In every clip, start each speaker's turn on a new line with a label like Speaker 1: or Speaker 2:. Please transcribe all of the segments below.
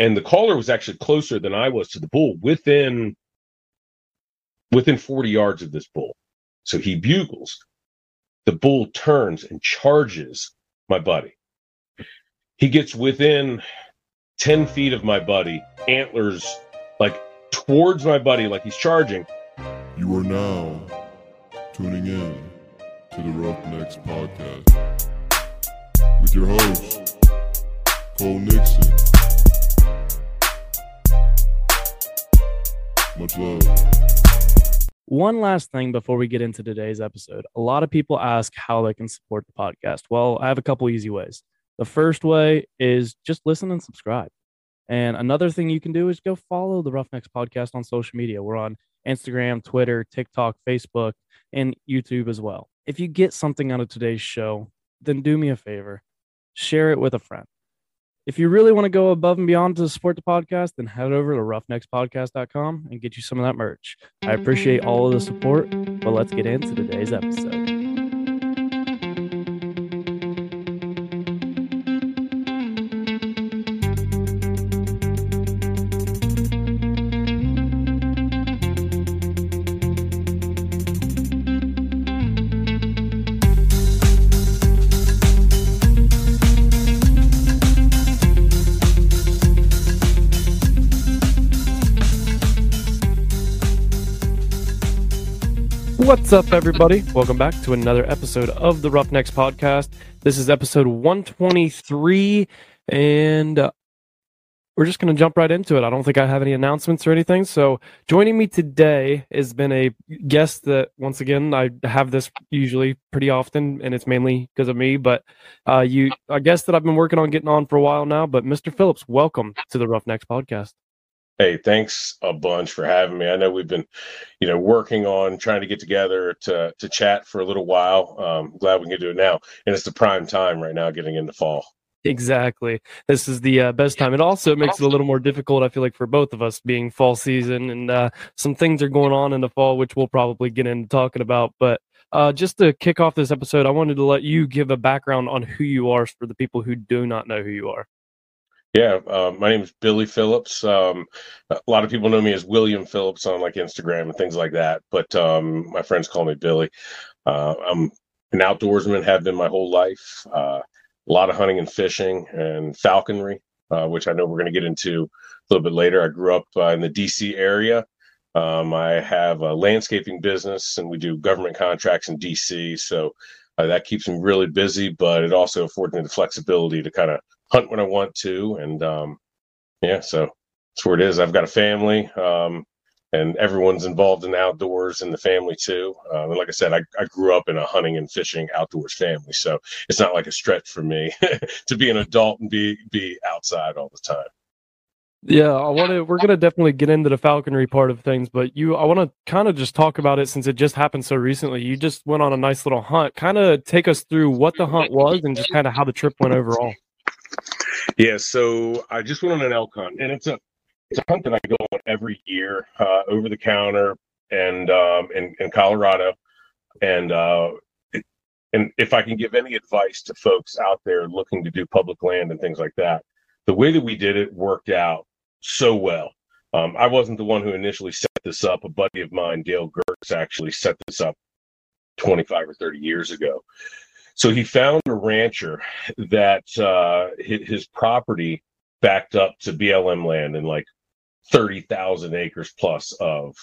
Speaker 1: and the caller was actually closer than I was to the bull within within 40 yards of this bull. So he bugles. The bull turns and charges my buddy. He gets within 10 feet of my buddy, antlers like towards my buddy, like he's charging.
Speaker 2: You are now tuning in to the Roughnecks Podcast with your host, Cole Nixon. Much love.
Speaker 3: One last thing before we get into today's episode. A lot of people ask how they can support the podcast. Well, I have a couple easy ways. The first way is just listen and subscribe. And another thing you can do is go follow the Roughnecks podcast on social media. We're on Instagram, Twitter, TikTok, Facebook, and YouTube as well. If you get something out of today's show, then do me a favor share it with a friend. If you really want to go above and beyond to support the podcast, then head over to roughneckspodcast.com and get you some of that merch. I appreciate all of the support, but let's get into today's episode. What's up, everybody? Welcome back to another episode of the Roughnecks Podcast. This is episode 123, and uh, we're just going to jump right into it. I don't think I have any announcements or anything. So, joining me today has been a guest that, once again, I have this usually pretty often, and it's mainly because of me. But uh, you, a guest that I've been working on getting on for a while now. But Mr. Phillips, welcome to the Roughnecks Podcast.
Speaker 1: Hey, thanks a bunch for having me. I know we've been, you know, working on trying to get together to to chat for a little while. Um, glad we can do it now, and it's the prime time right now, getting into fall.
Speaker 3: Exactly. This is the uh, best time. It also makes it a little more difficult, I feel like, for both of us being fall season and uh, some things are going on in the fall, which we'll probably get into talking about. But uh, just to kick off this episode, I wanted to let you give a background on who you are for the people who do not know who you are.
Speaker 1: Yeah, uh, my name is Billy Phillips. Um, a lot of people know me as William Phillips on like Instagram and things like that, but um, my friends call me Billy. Uh, I'm an outdoorsman, have been my whole life. Uh, a lot of hunting and fishing and falconry, uh, which I know we're going to get into a little bit later. I grew up uh, in the DC area. Um, I have a landscaping business, and we do government contracts in DC, so uh, that keeps me really busy. But it also affords me the flexibility to kind of hunt when I want to, and um, yeah, so that's where it is. I've got a family, um, and everyone's involved in outdoors in the family too. Uh, and like I said, I, I grew up in a hunting and fishing outdoors family, so it's not like a stretch for me to be an adult and be be outside all the time.
Speaker 3: Yeah, I want to. We're gonna definitely get into the falconry part of things, but you, I want to kind of just talk about it since it just happened so recently. You just went on a nice little hunt. Kind of take us through what the hunt was and just kind of how the trip went overall.
Speaker 1: Yeah, so I just went on an elk hunt, and it's a it's a hunt that I go on every year, uh, over the counter, and um, in, in Colorado, and uh, it, and if I can give any advice to folks out there looking to do public land and things like that, the way that we did it worked out so well. Um, I wasn't the one who initially set this up. A buddy of mine, Dale Gertz, actually set this up 25 or 30 years ago. So he found a rancher that uh, his property backed up to BLM land and like 30,000 acres plus of,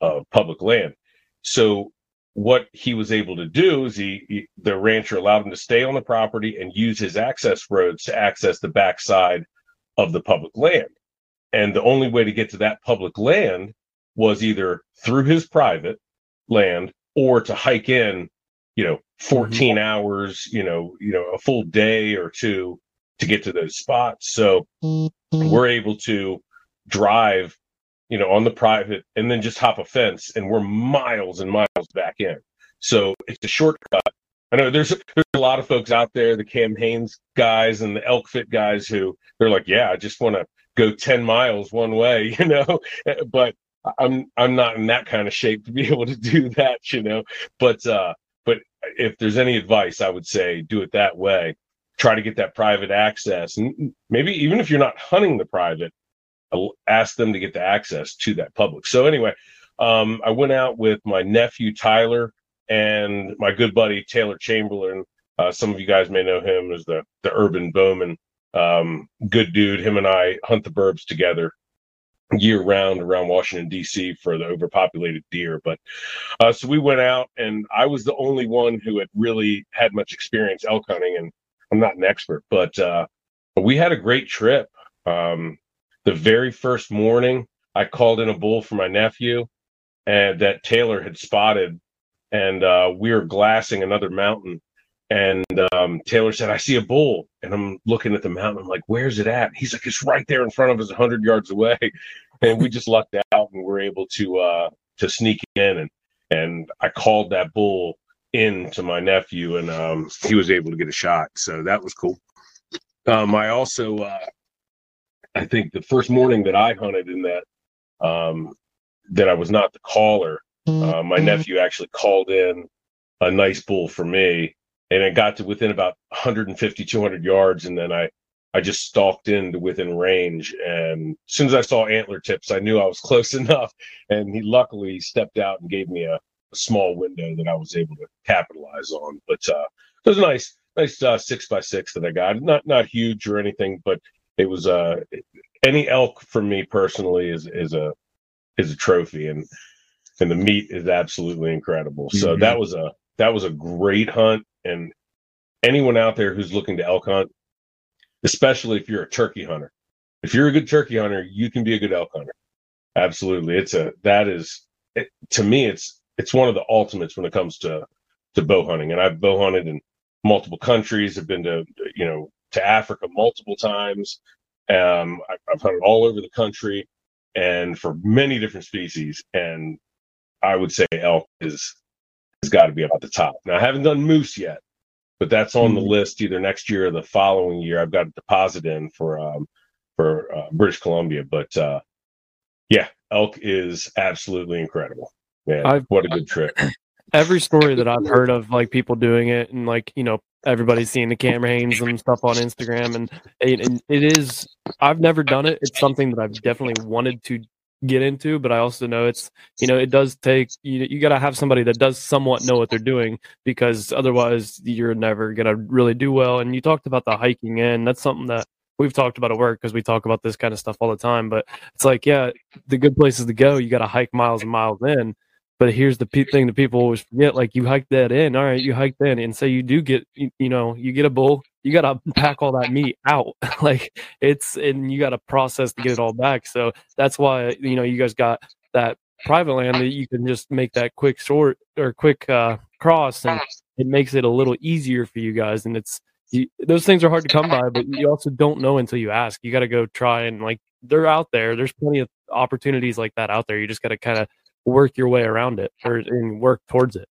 Speaker 1: of public land. So what he was able to do is he, he, the rancher allowed him to stay on the property and use his access roads to access the backside of the public land. And the only way to get to that public land was either through his private land or to hike in you know 14 mm-hmm. hours you know you know a full day or two to get to those spots. So mm-hmm. we're able to drive you know on the private and then just hop a fence and we're miles and miles back in. So it's a shortcut. I know there's there's a lot of folks out there the Cam guys and the elk fit guys who they're like yeah i just want to go 10 miles one way you know? But i'm i'm not in that kind of shape to be able to do that you know? But uh if there's any advice, I would say do it that way. Try to get that private access, and maybe even if you're not hunting the private, ask them to get the access to that public. So anyway, um, I went out with my nephew Tyler and my good buddy Taylor Chamberlain. Uh, some of you guys may know him as the the urban bowman. Um, good dude. Him and I hunt the burbs together year round around Washington D.C. for the overpopulated deer. But uh, so we went out, and I was the only one who had really had much experience elk hunting, and I'm not an expert, but uh, we had a great trip. Um, the very first morning, I called in a bull for my nephew, and that Taylor had spotted, and uh, we were glassing another mountain. And um, Taylor said, "I see a bull," and I'm looking at the mountain. I'm like, "Where's it at?" He's like, "It's right there in front of us, hundred yards away." And we just lucked out, and we're able to uh, to sneak in, and and I called that bull in to my nephew, and um, he was able to get a shot. So that was cool. Um, I also, uh, I think the first morning that I hunted in that, um, that I was not the caller, uh, my nephew actually called in a nice bull for me, and it got to within about 150, 200 yards, and then I, I just stalked into within range, and as soon as I saw antler tips, I knew I was close enough, and he luckily stepped out and gave me a, a small window that I was able to capitalize on. But uh, it was nice nice uh, six by six that I got. Not not huge or anything, but it was uh any elk for me personally is is a is a trophy and and the meat is absolutely incredible. Mm-hmm. So that was a that was a great hunt and anyone out there who's looking to elk hunt, especially if you're a turkey hunter. If you're a good turkey hunter, you can be a good elk hunter. Absolutely. It's a that is it, to me it's it's one of the ultimates when it comes to to bow hunting. And I've bow hunted in multiple countries. I've been to you know to Africa multiple times. Um, I, I've hunted all over the country, and for many different species. And I would say elk is got to be up at the top. Now I haven't done moose yet, but that's on the hmm. list either next year or the following year. I've got a deposit in for um, for uh, British Columbia, but uh, yeah, elk is absolutely incredible. Man, I've, what a good trip!
Speaker 4: every story that I've heard of like people doing it and like you know everybody's seeing the camera hangs and stuff on Instagram and, and it is I've never done it. It's something that I've definitely wanted to get into, but I also know it's you know it does take you you got to have somebody that does somewhat know what they're doing because otherwise you're never gonna really do well. And you talked about the hiking in that's something that we've talked about at work because we talk about this kind of stuff all the time. But it's like yeah, the good places to go you got to hike miles and miles in but here's the pe- thing that people always forget: like you hike that in, all right, you hike that in, and say you do get, you, you know, you get a bull, you got to pack all that meat out. like it's, and you got to process to get it all back. So that's why you know you guys got that private land that you can just make that quick short or quick uh, cross, and it makes it a little easier for you guys. And it's you, those things are hard to come by, but you also don't know until you ask. You got to go try and like they're out there. There's plenty of opportunities like that out there. You just got to kind of work your way around it or and work towards it.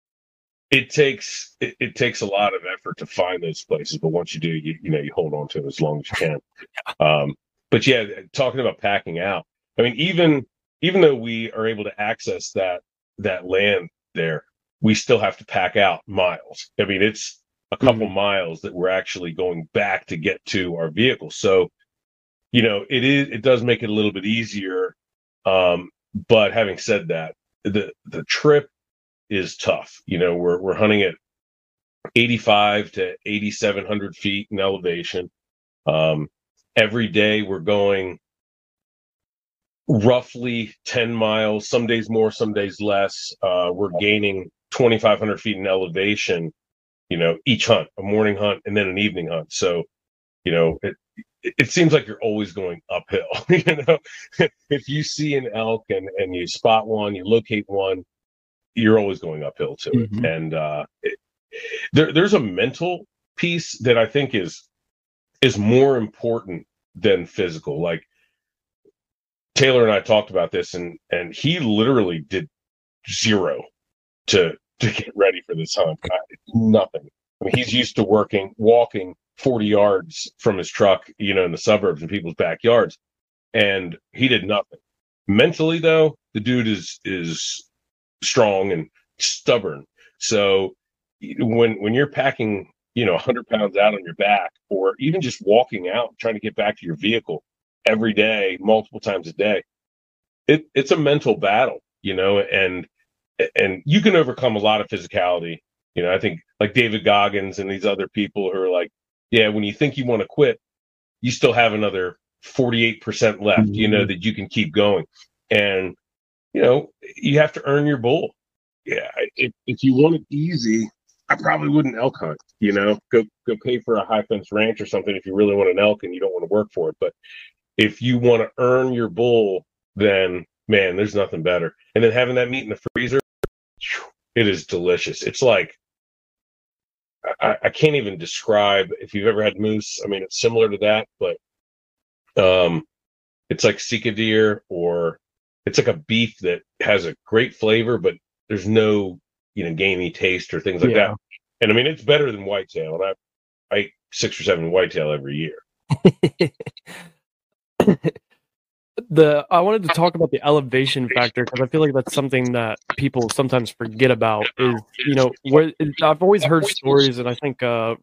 Speaker 1: It takes it, it, takes a lot of effort to find those places but once you do you, you know you hold on to it as long as you can. Um, but yeah talking about packing out i mean even even though we are able to access that that land there we still have to pack out miles. I mean it's a couple mm-hmm. miles that we're actually going back to get to our vehicle. So you know it is it does make it a little bit easier um, but having said that, the the trip is tough. You know, we're we're hunting at 85 to 8700 feet in elevation. Um, every day we're going roughly 10 miles, some days more, some days less. Uh, we're gaining 2500 feet in elevation, you know, each hunt, a morning hunt and then an evening hunt. So, you know, it, it seems like you're always going uphill. you know, if you see an elk and, and you spot one, you locate one, you're always going uphill to it. Mm-hmm. And uh, it, there, there's a mental piece that I think is is more important than physical. Like Taylor and I talked about this, and and he literally did zero to to get ready for this hunt. Nothing. Mean, he's used to working, walking 40 yards from his truck, you know, in the suburbs and people's backyards. And he did nothing. Mentally though, the dude is is strong and stubborn. So when when you're packing, you know, 100 pounds out on your back, or even just walking out trying to get back to your vehicle, every day, multiple times a day, it, it's a mental battle, you know, and and you can overcome a lot of physicality. You know, I think like David Goggins and these other people who are like, yeah, when you think you want to quit, you still have another 48% left, mm-hmm. you know, mm-hmm. that you can keep going. And, you know, you have to earn your bull. Yeah. If, if you want it easy, I probably wouldn't elk hunt, you know, go, go pay for a high fence ranch or something if you really want an elk and you don't want to work for it. But if you want to earn your bull, then man, there's nothing better. And then having that meat in the freezer, it is delicious. It's like, I, I can't even describe if you've ever had moose. I mean, it's similar to that, but um, it's like sika deer or it's like a beef that has a great flavor, but there's no you know gamey taste or things like yeah. that. And I mean, it's better than whitetail, and I I eat six or seven whitetail every year.
Speaker 4: the I wanted to talk about the elevation factor because I feel like that's something that people sometimes forget about. Is you know where I've always heard stories, and I think uh,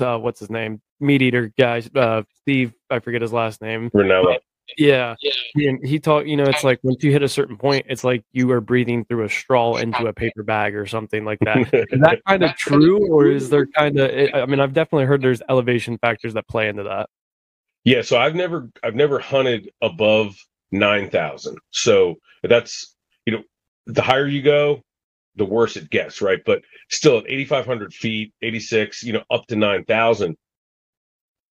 Speaker 4: uh what's his name, meat eater guy, uh, Steve, I forget his last name,
Speaker 1: Rinella.
Speaker 4: Yeah, he, he taught you know it's like once you hit a certain point, it's like you are breathing through a straw into a paper bag or something like that. is that kind of true, or is there kind of? I mean, I've definitely heard there's elevation factors that play into that.
Speaker 1: Yeah, so I've never I've never hunted above nine thousand. So that's you know the higher you go, the worse it gets, right? But still at eighty five hundred feet, eighty six, you know, up to nine thousand,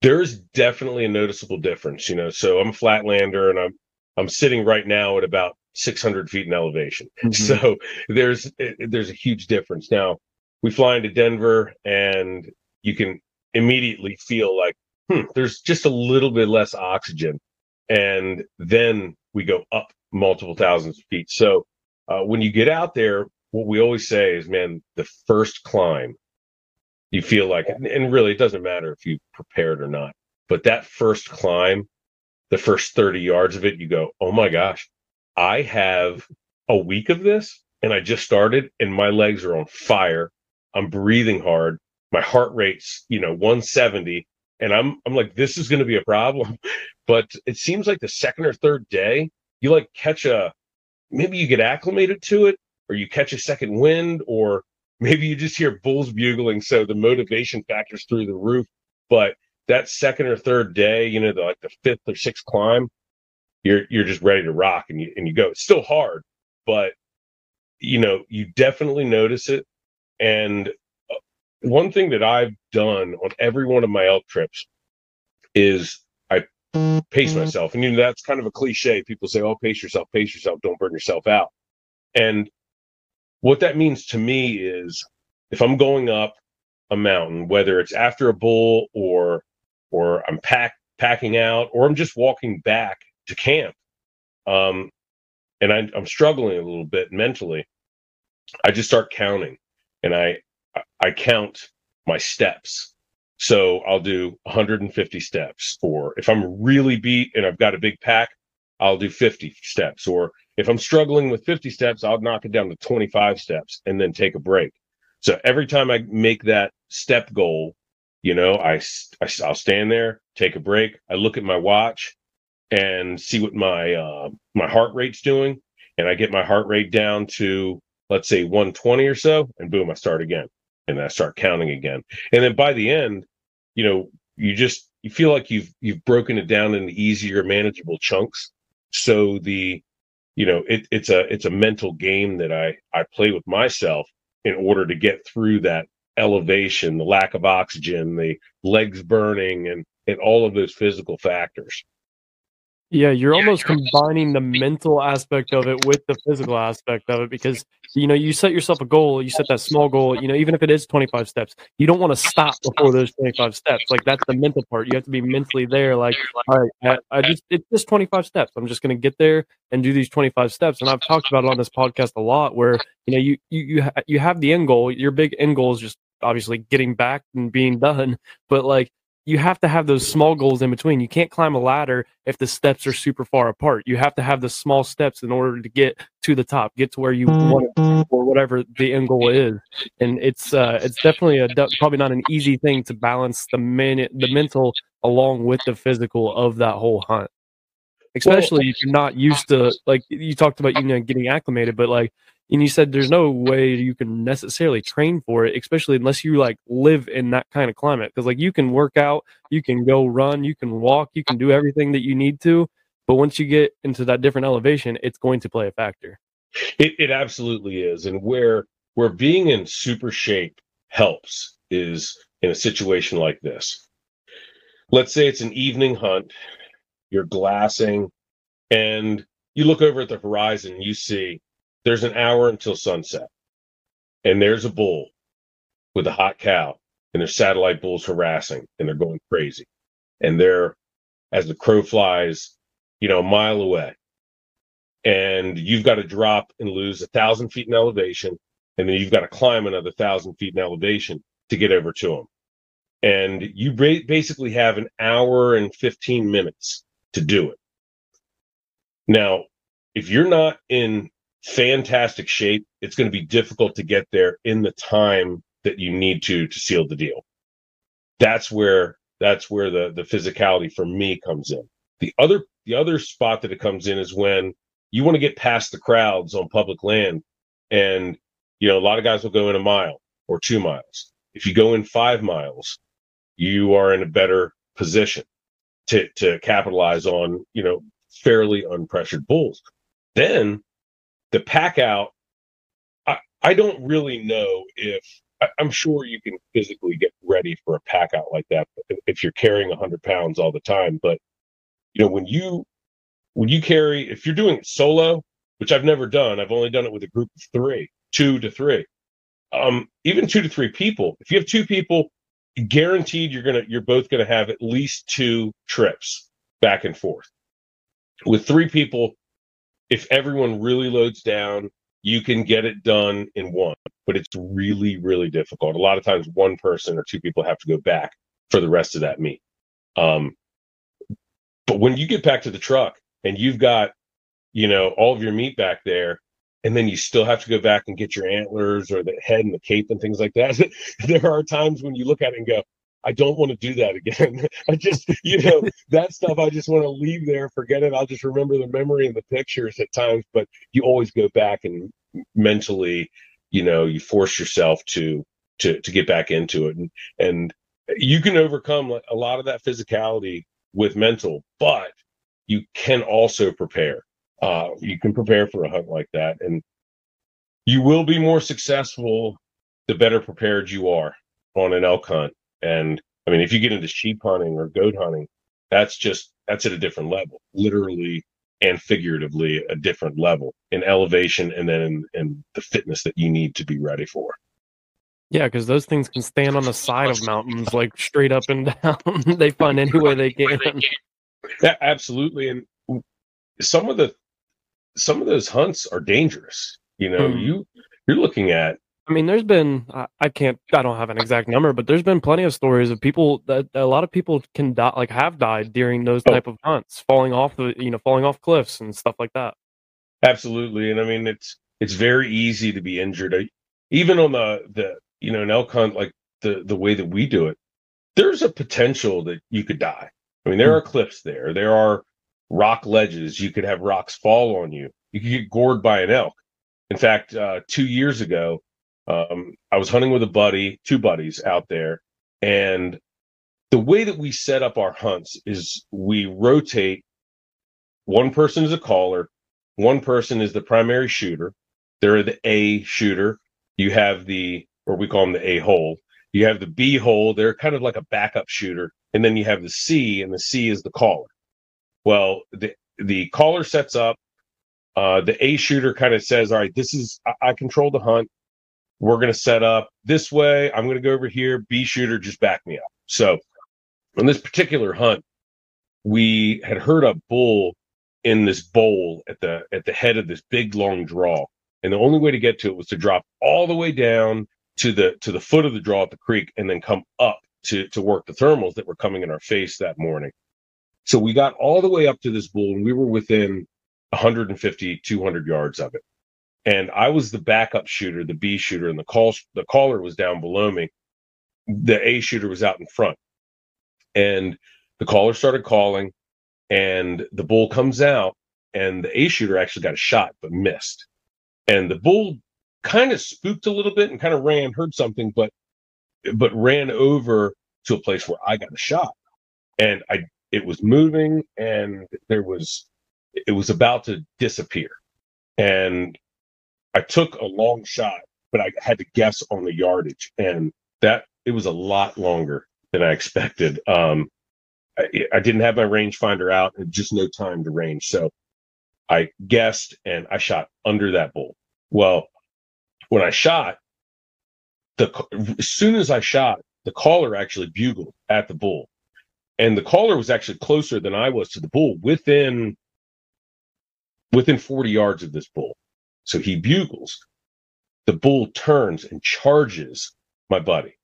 Speaker 1: there's definitely a noticeable difference. You know, so I'm a flatlander and I'm I'm sitting right now at about 600 feet in elevation. Mm-hmm. So there's there's a huge difference. Now we fly into Denver and you can immediately feel like hmm, there's just a little bit less oxygen. And then we go up multiple thousands of feet. So uh, when you get out there, what we always say is, man, the first climb, you feel like, and really, it doesn't matter if you prepared or not, but that first climb, the first 30 yards of it, you go, oh my gosh, I have a week of this and I just started and my legs are on fire. I'm breathing hard. My heart rate's, you know, 170 and I'm I'm like, this is going to be a problem. But it seems like the second or third day, you like catch a maybe you get acclimated to it, or you catch a second wind, or maybe you just hear bulls bugling, so the motivation factors through the roof. But that second or third day, you know, the, like the fifth or sixth climb, you're you're just ready to rock and you and you go. It's still hard, but you know, you definitely notice it. And one thing that I've done on every one of my elk trips is I pace myself. And you know, that's kind of a cliche. People say, oh, pace yourself, pace yourself, don't burn yourself out. And what that means to me is if I'm going up a mountain, whether it's after a bull or or I'm pack, packing out or I'm just walking back to camp, um, and I, I'm struggling a little bit mentally, I just start counting and I I count my steps. So I'll do 150 steps. Or if I'm really beat and I've got a big pack, I'll do 50 steps. Or if I'm struggling with 50 steps, I'll knock it down to 25 steps and then take a break. So every time I make that step goal, you know, I, I will stand there, take a break. I look at my watch and see what my uh, my heart rate's doing, and I get my heart rate down to let's say 120 or so, and boom, I start again and I start counting again. And then by the end, you know, you just you feel like you've you've broken it down into easier, manageable chunks. So the you know it, it's a it's a mental game that I I play with myself in order to get through that elevation, the lack of oxygen, the legs burning, and and all of those physical factors.
Speaker 4: Yeah, you're almost combining the mental aspect of it with the physical aspect of it because you know you set yourself a goal, you set that small goal, you know, even if it is 25 steps, you don't want to stop before those 25 steps. Like that's the mental part. You have to be mentally there. Like, all right, I, I just it's just 25 steps. I'm just gonna get there and do these 25 steps. And I've talked about it on this podcast a lot, where you know you you you, ha- you have the end goal. Your big end goal is just obviously getting back and being done, but like you have to have those small goals in between. You can't climb a ladder if the steps are super far apart. You have to have the small steps in order to get to the top, get to where you want to, or whatever the end goal is. And it's uh, it's definitely a probably not an easy thing to balance the minute the mental along with the physical of that whole hunt.
Speaker 3: especially if you're not used to like you talked about you know getting acclimated, but like and you said there's no way you can necessarily train for it, especially unless you like live in that kind of climate. Because like you can work out, you can go run, you can walk, you can do everything that you need to, but once you get into that different elevation, it's going to play a factor.
Speaker 1: It, it absolutely is, and where where being in super shape helps is in a situation like this. Let's say it's an evening hunt, you're glassing, and you look over at the horizon, you see there's an hour until sunset, and there's a bull with a hot cow, and there's satellite bulls harassing, and they're going crazy, and they're as the crow flies, you know, a mile away, and you've got to drop and lose a thousand feet in elevation, and then you've got to climb another thousand feet in elevation to get over to them, and you basically have an hour and fifteen minutes to do it. Now, if you're not in fantastic shape. It's going to be difficult to get there in the time that you need to to seal the deal. That's where that's where the the physicality for me comes in. The other the other spot that it comes in is when you want to get past the crowds on public land and you know a lot of guys will go in a mile or 2 miles. If you go in 5 miles, you are in a better position to to capitalize on, you know, fairly unpressured bulls. Then the pack out, I, I don't really know if I, am sure you can physically get ready for a pack out like that if you're carrying 100 pounds all the time. But you know when you when you carry if you're doing it solo, which I've never done, I've only done it with a group of three, two to three. Um, even two to three people. If you have two people, guaranteed you're gonna you're both gonna have at least two trips back and forth. With three people, if everyone really loads down, you can get it done in one, but it's really, really difficult. A lot of times, one person or two people have to go back for the rest of that meet. Um, but when you get back to the truck and you've got, you know, all of your meat back there, and then you still have to go back and get your antlers or the head and the cape and things like that. there are times when you look at it and go, I don't want to do that again. I just, you know, that stuff I just want to leave there, forget it. I'll just remember the memory and the pictures at times, but you always go back and mentally, you know, you force yourself to to to get back into it. And and you can overcome a lot of that physicality with mental, but you can also prepare. Uh, you can prepare for a hunt like that, and you will be more successful the better prepared you are on an elk hunt and I mean, if you get into sheep hunting or goat hunting, that's just that's at a different level, literally and figuratively a different level in elevation and then in, in the fitness that you need to be ready for.
Speaker 3: Yeah, because those things can stand on the side of mountains, like straight up and down. they find any way they can.
Speaker 1: Yeah, absolutely. And some of the some of those hunts are dangerous. You know, mm. you you're looking at
Speaker 3: I mean, there's been I, I, can't I don't have an exact number, but there's been plenty of stories of people that a lot of people can die like have died during those oh. type of hunts, falling off the you know falling off cliffs and stuff like that.
Speaker 1: Absolutely, and I mean it's it's very easy to be injured, even on the the you know an elk hunt like the the way that we do it. There's a potential that you could die. I mean, there mm. are cliffs there. There are rock ledges. You could have rocks fall on you. You could get gored by an elk. In fact, uh, two years ago, um, I was hunting with a buddy, two buddies out there, and the way that we set up our hunts is we rotate. One person is a caller, one person is the primary shooter. They're the A shooter. You have the, or we call them the A hole. You have the B hole. They're kind of like a backup shooter, and then you have the C, and the C is the caller. Well, the the caller sets up. Uh, the A shooter kind of says, "All right, this is I, I control the hunt we're going to set up this way. I'm going to go over here. B shooter, just back me up. So on this particular hunt, we had heard a bull in this bowl at the at the head of this big long draw. And the only way to get to it was to drop all the way down to the to the foot of the draw at the creek and then come up to to work the thermals that were coming in our face that morning. So we got all the way up to this bull and we were within 150 200 yards of it and I was the backup shooter, the B shooter, and the call the caller was down below me. The A shooter was out in front, and the caller started calling, and the bull comes out, and the A shooter actually got a shot but missed, and the bull kind of spooked a little bit and kind of ran, heard something, but but ran over to a place where I got a shot, and I it was moving, and there was it was about to disappear, and I took a long shot, but I had to guess on the yardage, and that it was a lot longer than I expected. Um, I, I didn't have my rangefinder out and just no time to range. So I guessed and I shot under that bull. Well, when I shot, the as soon as I shot, the caller actually bugled at the bull. And the caller was actually closer than I was to the bull within within 40 yards of this bull. So he bugles. The bull turns and charges my buddy.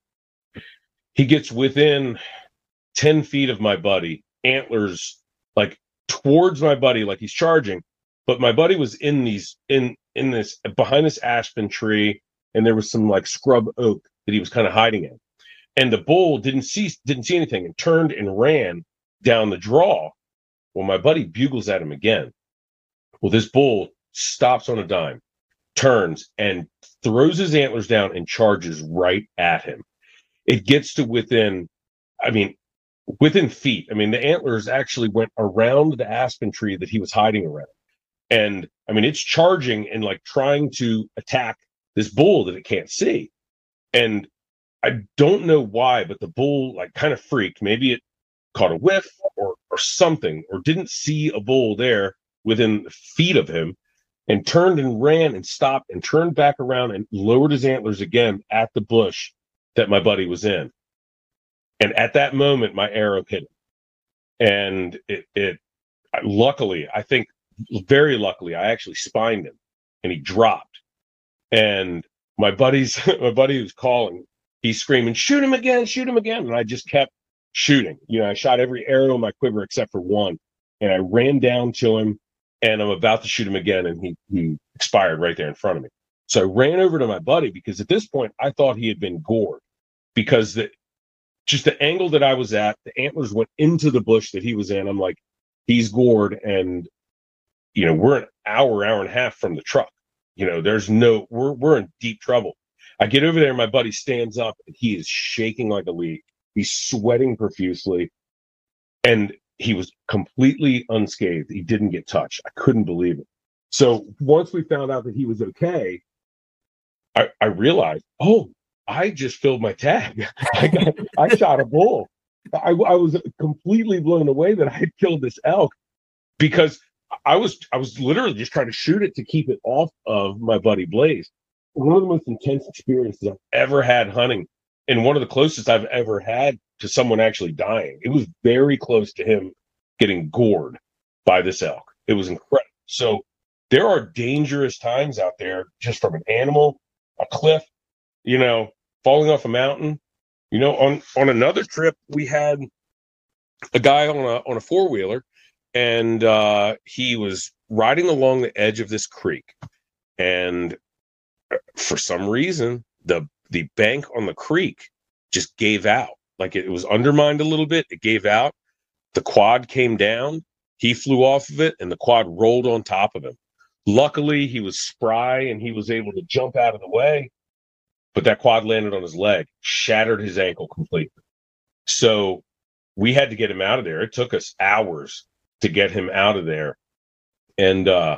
Speaker 1: He gets within 10 feet of my buddy, antlers like towards my buddy, like he's charging. But my buddy was in these, in, in this, behind this aspen tree, and there was some like scrub oak that he was kind of hiding in. And the bull didn't see, didn't see anything and turned and ran down the draw. Well, my buddy bugles at him again. Well, this bull stops on a dime, turns and throws his antlers down and charges right at him it gets to within, I mean, within feet. I mean, the antlers actually went around the aspen tree that he was hiding around. And I mean, it's charging and like trying to attack this bull that it can't see. And I don't know why, but the bull like kind of freaked. Maybe it caught a whiff or or something, or didn't see a bull there within feet of him, and turned and ran and stopped and turned back around and lowered his antlers again at the bush that my buddy was in. And at that moment, my arrow hit him. And it, it luckily, I think very luckily, I actually spined him and he dropped. And my buddy's, my buddy was calling, he's screaming, shoot him again, shoot him again. And I just kept shooting. You know, I shot every arrow in my quiver except for one. And I ran down to him and I'm about to shoot him again. And he, he expired right there in front of me. So I ran over to my buddy because at this point I thought he had been gored because the just the angle that I was at, the antlers went into the bush that he was in. I'm like, he's gored, and you know, we're an hour, hour and a half from the truck. You know, there's no, we're we're in deep trouble. I get over there, my buddy stands up, and he is shaking like a leaf. He's sweating profusely, and he was completely unscathed. He didn't get touched. I couldn't believe it. So once we found out that he was okay, I, I realized, oh, I just filled my tag. I got, I shot a bull. I, I was completely blown away that I had killed this elk because I was I was literally just trying to shoot it to keep it off of my buddy Blaze. One of the most intense experiences I've ever had hunting, and one of the closest I've ever had to someone actually dying. It was very close to him getting gored by this elk. It was incredible. So there are dangerous times out there just from an animal, a cliff, you know, falling off a mountain. You know, on on another trip we had a guy on a on a four wheeler, and uh, he was riding along the edge of this creek, and uh, for some reason the the bank on the creek just gave out, like it was undermined a little bit. It gave out. The quad came down. He flew off of it, and the quad rolled on top of him. Luckily, he was spry and he was able to jump out of the way but that quad landed on his leg, shattered his ankle completely. So we had to get him out of there. It took us hours to get him out of there. And uh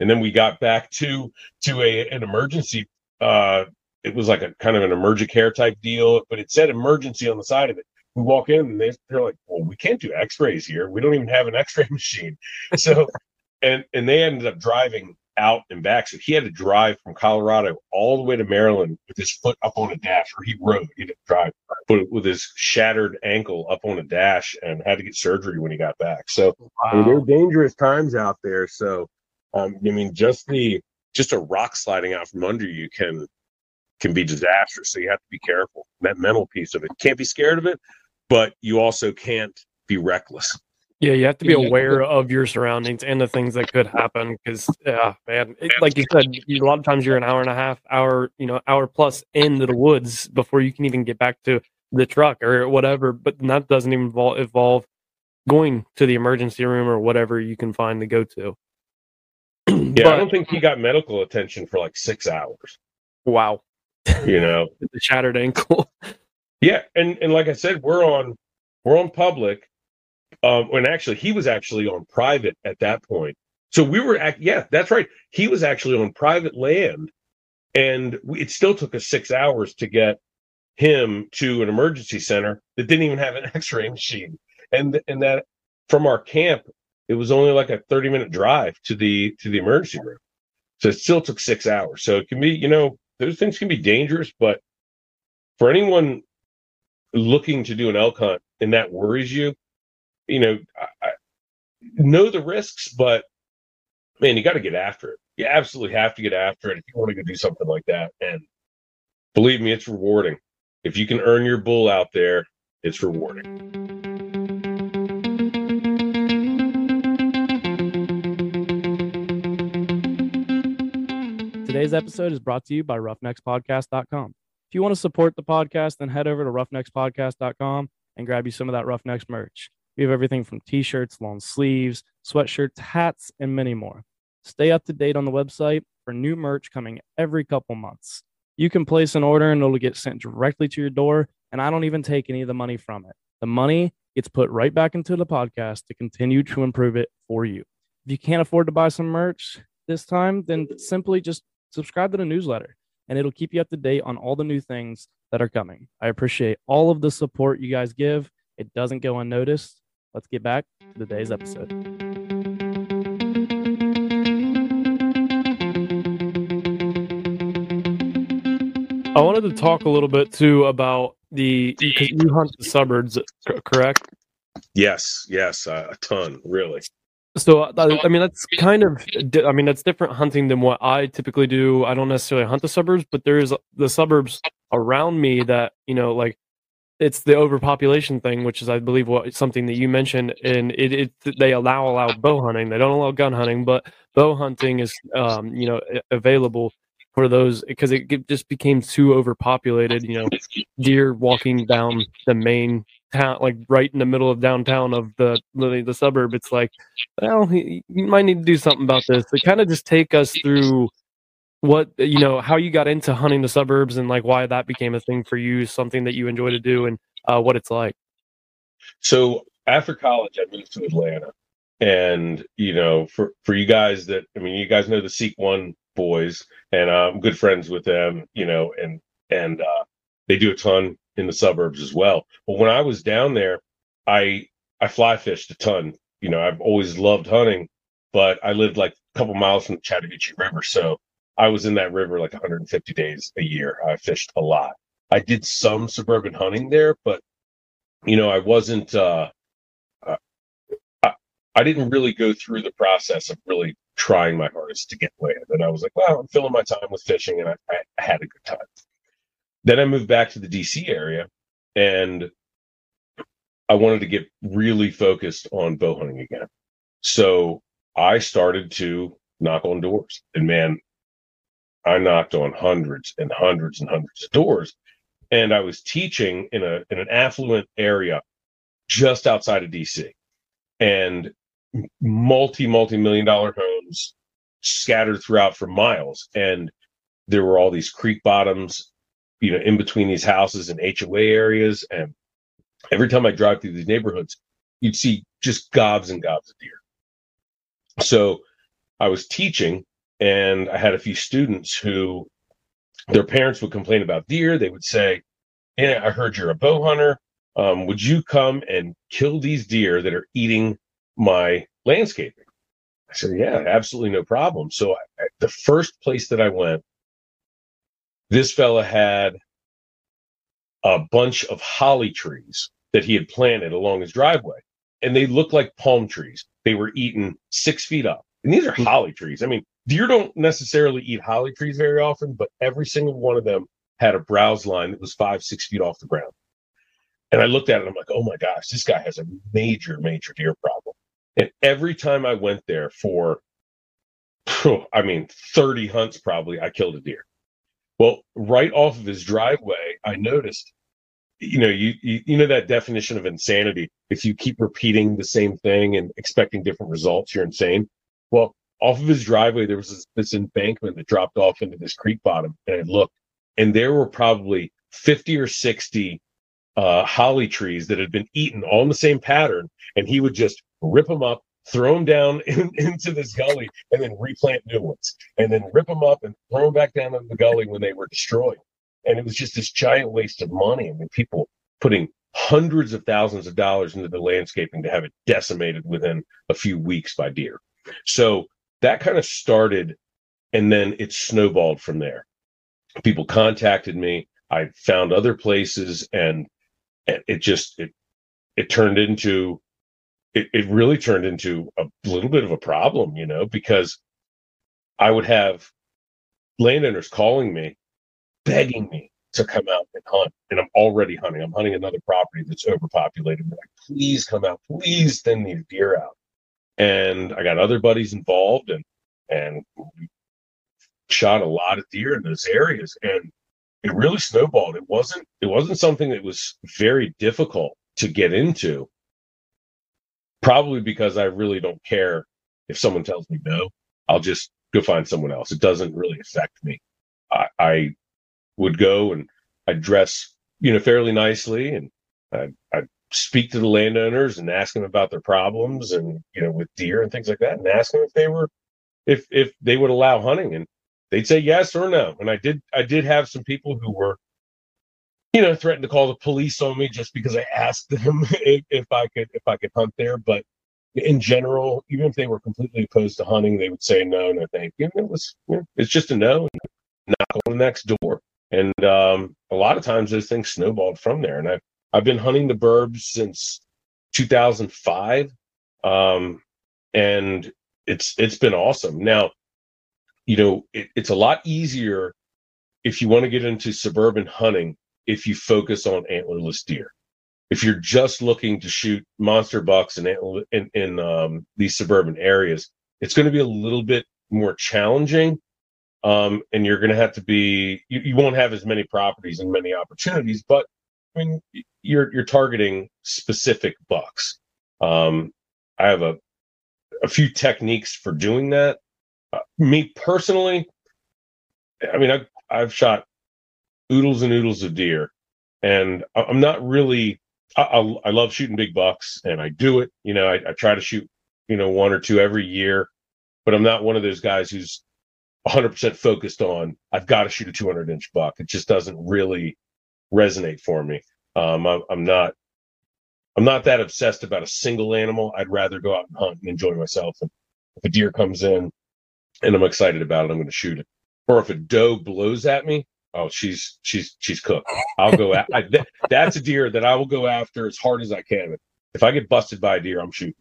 Speaker 1: and then we got back to to a an emergency uh it was like a kind of an emergent care type deal, but it said emergency on the side of it. We walk in and they, they're like, well, we can't do x-rays here. We don't even have an x-ray machine. So and and they ended up driving out and back. So he had to drive from Colorado all the way to Maryland with his foot up on a dash, or he rode. He didn't drive, but with his shattered ankle up on a dash, and had to get surgery when he got back. So wow. I mean, there are dangerous times out there. So um, I mean, just the just a rock sliding out from under you can can be disastrous. So you have to be careful. That mental piece of it can't be scared of it, but you also can't be reckless.
Speaker 3: Yeah, you have to be aware of your surroundings and the things that could happen. Because yeah, man, it, like you said, you, a lot of times you're an hour and a half, hour, you know, hour plus into the woods before you can even get back to the truck or whatever. But that doesn't even involve, involve
Speaker 4: going to the emergency room or whatever you can find to go to.
Speaker 1: Yeah, I don't think he got medical attention for like six hours.
Speaker 4: Wow.
Speaker 1: You know,
Speaker 4: the shattered ankle.
Speaker 1: yeah, and and like I said, we're on we're on public. Um, when actually he was actually on private at that point. So we were at yeah, that's right. He was actually on private land, and we, it still took us six hours to get him to an emergency center that didn't even have an X-ray machine, and and that from our camp it was only like a 30 minute drive to the to the emergency room so it still took six hours so it can be you know those things can be dangerous but for anyone looking to do an elk hunt and that worries you you know I, I know the risks but man you got to get after it. You absolutely have to get after it if you want to go do something like that. And believe me it's rewarding. If you can earn your bull out there it's rewarding
Speaker 3: Today's episode is brought to you by roughneckspodcast.com. If you want to support the podcast, then head over to roughneckspodcast.com and grab you some of that Roughnecks merch. We have everything from t shirts, long sleeves, sweatshirts, hats, and many more. Stay up to date on the website for new merch coming every couple months. You can place an order and it'll get sent directly to your door, and I don't even take any of the money from it. The money gets put right back into the podcast to continue to improve it for you. If you can't afford to buy some merch this time, then simply just subscribe to the newsletter and it'll keep you up to date on all the new things that are coming. I appreciate all of the support you guys give. It doesn't go unnoticed. Let's get back to today's episode.
Speaker 4: I wanted to talk a little bit too about the because you hunt the suburbs, correct?
Speaker 1: Yes, yes, uh, a ton, really.
Speaker 4: So uh, I mean that's kind of I mean that's different hunting than what I typically do. I don't necessarily hunt the suburbs, but there's the suburbs around me that you know like it's the overpopulation thing, which is I believe what something that you mentioned, and it, it they allow allow bow hunting. They don't allow gun hunting, but bow hunting is um, you know available for those because it just became too overpopulated. You know, deer walking down the main town, like right in the middle of downtown of the the, the suburb. It's like, well, you might need to do something about this. To kind of just take us through what you know, how you got into hunting the suburbs, and like why that became a thing for you, something that you enjoy to do, and uh, what it's like.
Speaker 1: So after college, I moved to Atlanta, and you know, for for you guys that I mean, you guys know the Seek One boys, and I'm good friends with them, you know, and and uh, they do a ton in the suburbs as well. But when I was down there, I I fly fished a ton. You know, I've always loved hunting, but I lived like a couple miles from the Chattahoochee River, so I was in that river like 150 days a year. I fished a lot. I did some suburban hunting there, but you know, I wasn't. Uh, uh, I, I didn't really go through the process of really trying my hardest to get land. And I was like, well, I'm filling my time with fishing, and I, I had a good time. Then I moved back to the DC area and I wanted to get really focused on bow hunting again. So I started to knock on doors. And man, I knocked on hundreds and hundreds and hundreds of doors. And I was teaching in a in an affluent area just outside of DC. And multi, multi million dollar homes scattered throughout for miles. And there were all these creek bottoms you know, in between these houses and HOA areas. And every time I drive through these neighborhoods, you'd see just gobs and gobs of deer. So I was teaching and I had a few students who their parents would complain about deer. They would say, Hey, I heard you're a bow hunter. Um, would you come and kill these deer that are eating my landscaping? I said, Yeah, absolutely no problem. So I, the first place that I went this fella had a bunch of holly trees that he had planted along his driveway, and they looked like palm trees. They were eaten six feet up. And these are hmm. holly trees. I mean, deer don't necessarily eat holly trees very often, but every single one of them had a browse line that was five, six feet off the ground. And I looked at it, I'm like, oh my gosh, this guy has a major, major deer problem. And every time I went there for, I mean, 30 hunts probably, I killed a deer. Well, right off of his driveway, I noticed you know, you, you you know that definition of insanity. If you keep repeating the same thing and expecting different results, you're insane. Well, off of his driveway, there was this, this embankment that dropped off into this creek bottom, and I looked, and there were probably 50 or 60 uh, holly trees that had been eaten all in the same pattern, and he would just rip them up, throw them down in, into this gully, and then replant new ones, and then rip them up and throw them back down into the gully when they were destroyed. And it was just this giant waste of money. I mean, people putting hundreds of thousands of dollars into the landscaping to have it decimated within a few weeks by deer. So that kind of started, and then it snowballed from there. People contacted me. I found other places, and, and it just it it turned into it, it really turned into a little bit of a problem, you know, because I would have landowners calling me, begging me to come out and hunt. And I'm already hunting. I'm hunting another property that's overpopulated. Like, please come out, please thin these deer out. And I got other buddies involved and and we shot a lot of deer in those areas. And it really snowballed. It wasn't it wasn't something that was very difficult to get into. Probably because I really don't care if someone tells me no. I'll just go find someone else. It doesn't really affect me. I, I would go and I'd dress, you know, fairly nicely and I'd, I'd speak to the landowners and ask them about their problems and, you know, with deer and things like that and ask them if they were, if, if they would allow hunting and they'd say yes or no. And I did, I did have some people who were, you know, threatened to call the police on me just because I asked them if, if I could, if I could hunt there. But in general, even if they were completely opposed to hunting, they would say no, no, thank you. And it was, you know, it's just a no, and knock on the next door. And um, a lot of times those things snowballed from there. And I've I've been hunting the burbs since 2005, um, and it's it's been awesome. Now, you know, it, it's a lot easier if you want to get into suburban hunting if you focus on antlerless deer. If you're just looking to shoot monster bucks in in, in um, these suburban areas, it's going to be a little bit more challenging um, and you're going to have to be you, you, won't have as many properties and many opportunities but i mean you're you're targeting specific bucks um, i have a a few techniques for doing that uh, me personally i mean i've i've shot oodles and oodles of deer and i'm not really I, I, I love shooting big bucks and i do it you know I, I try to shoot you know one or two every year but i'm not one of those guys who's 100% focused on I've got to shoot a 200 inch buck. It just doesn't really resonate for me. Um, I, I'm not I'm not that obsessed about a single animal. I'd rather go out and hunt and enjoy myself. And if a deer comes in and I'm excited about it, I'm going to shoot it. Or if a doe blows at me, oh, she's she's she's cooked. I'll go. at I, th- that's a deer that I will go after as hard as I can. If I get busted by a deer, I'm shooting.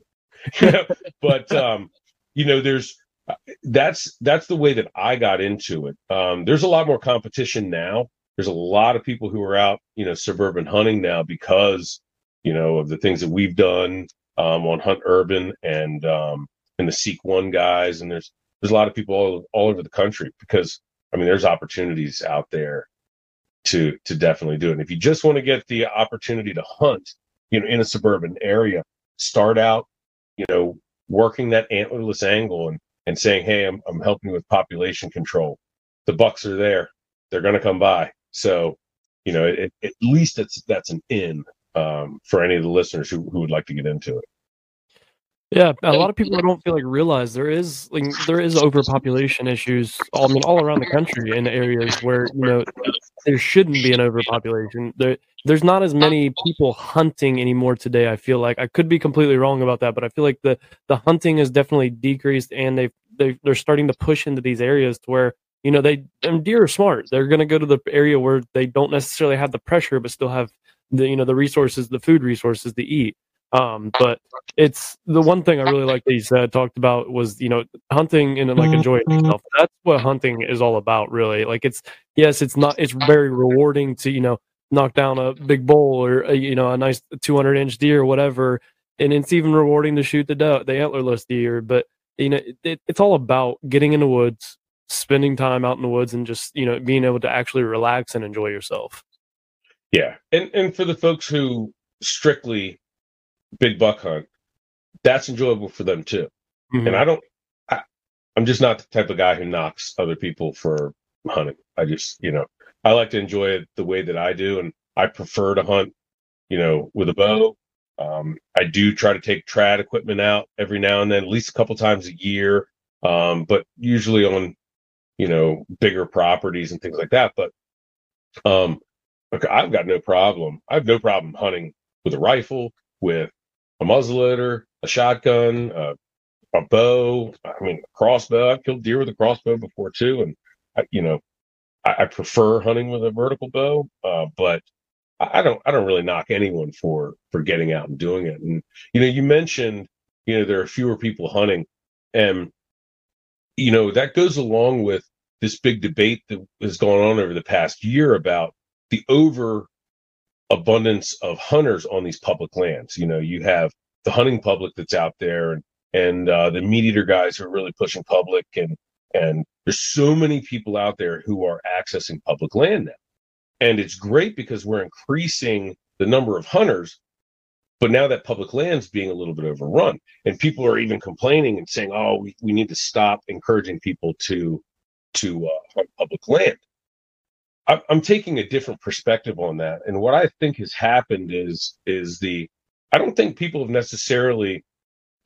Speaker 1: but um, you know, there's that's that's the way that I got into it. Um, there's a lot more competition now. There's a lot of people who are out, you know, suburban hunting now because you know of the things that we've done um, on Hunt Urban and um, and the Seek One guys, and there's there's a lot of people all, all over the country because I mean there's opportunities out there to to definitely do it. And if you just want to get the opportunity to hunt, you know, in a suburban area, start out, you know, working that antlerless angle and and saying, "Hey, I'm I'm helping with population control." The bucks are there; they're going to come by. So, you know, it, it, at least that's that's an in um, for any of the listeners who who would like to get into it.
Speaker 4: Yeah, a lot of people don't feel like realize there is like there is overpopulation issues. All, I mean, all around the country in areas where you know there shouldn't be an overpopulation. There, there's not as many people hunting anymore today. I feel like I could be completely wrong about that, but I feel like the the hunting has definitely decreased, and they they they're starting to push into these areas to where you know they and deer are smart. They're going to go to the area where they don't necessarily have the pressure, but still have the you know the resources, the food resources to eat. Um, but it's the one thing I really like that you said talked about was you know hunting and like enjoying mm-hmm. yourself. That's what hunting is all about, really. Like it's yes, it's not it's very rewarding to you know knock down a big bull or a, you know a nice 200 inch deer or whatever, and it's even rewarding to shoot the the antlerless deer. But you know it, it's all about getting in the woods, spending time out in the woods, and just you know being able to actually relax and enjoy yourself.
Speaker 1: Yeah, and and for the folks who strictly big buck hunt, that's enjoyable for them too.
Speaker 4: Mhm.
Speaker 1: And I don't, I, I'm just not the type of guy who knocks other people for hunting. I just, you know, I like to enjoy it the way that I do, and I prefer to hunt, you know, with a bow. Um, I do try to take trad equipment out every now and then, at least a couple times a year, um, but usually on, you know, bigger properties and things like that. But um, okay, I've got no problem. I have no problem hunting with a rifle, with a muzzleloader, a shotgun, uh, a bow. I mean, a crossbow. I've killed deer with a crossbow before too, and I, you know, I, I prefer hunting with a vertical bow. Uh, but I I don't, I don't really knock anyone for for getting out and doing it. And you know, you mentioned, you know, there are fewer people hunting, and you know that goes along with this big debate that has gone on over the past year about the over abundance of hunters on these public lands. You know, you have the hunting public that's out there and and uh, the meat eater guys who are really pushing public and and there's so many people out there who are accessing public land now. And it's great because we're increasing the number of hunters, but now that public land's being a little bit overrun. And people are even complaining and saying, oh, we, we need to stop encouraging people to to uh, hunt public land. I'm, taking a different perspective on that. And what I think has happened is is the I don't think people have necessarily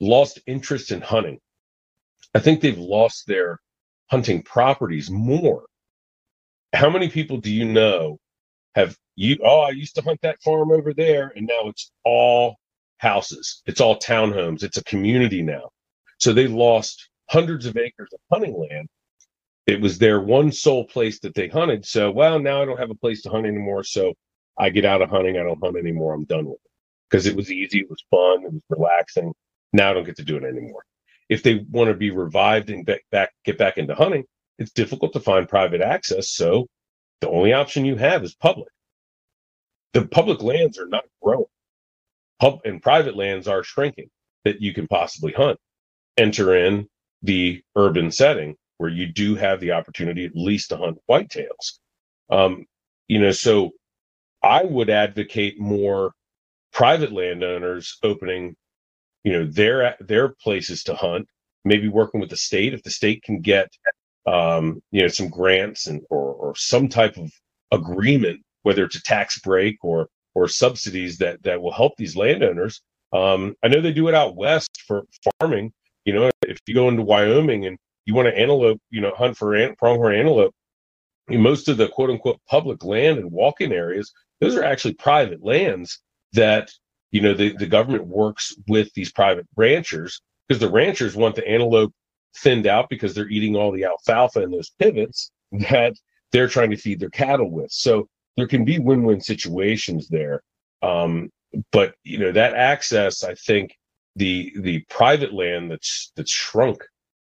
Speaker 1: lost interest in hunting. I think they've lost their hunting properties more. How many people do you know have you? Oh, I used to hunt that farm over there, and now it's all houses. It's all townhomes. It's a community now. So they lost hundreds of acres of hunting land. It was their one sole place that they hunted. So, well, now I don't have a place to hunt anymore. So I get out of hunting. I don't hunt anymore. I'm done with it because it was easy. It was fun. It was relaxing. Now I don't get to do it anymore. If they want to be revived and back, back get back into hunting, it's difficult to find private access. So the only option you have is public. The public lands are not growing. Pub and private lands are shrinking that you can possibly hunt. Enter in the urban setting where you do have the opportunity at least to hunt whitetails. Um, you know, so I would advocate more private landowners opening you know their their places to hunt maybe working with the state if the state can get um you know some grants and or or some type of agreement whether it's a tax break or or subsidies that that will help these landowners um i know they do it out west for farming you know if you go into wyoming and you want to antelope you know hunt for ant, pronghorn antelope most of the quote unquote public land and walk-in areas those are actually private lands that you know the, the government works with these private ranchers because the ranchers want the antelope thinned out because they're eating all the alfalfa and those pivots that they're trying to feed their cattle with. So there can be win-win situations there um, but you know that access i think the the private land that's that's shrunk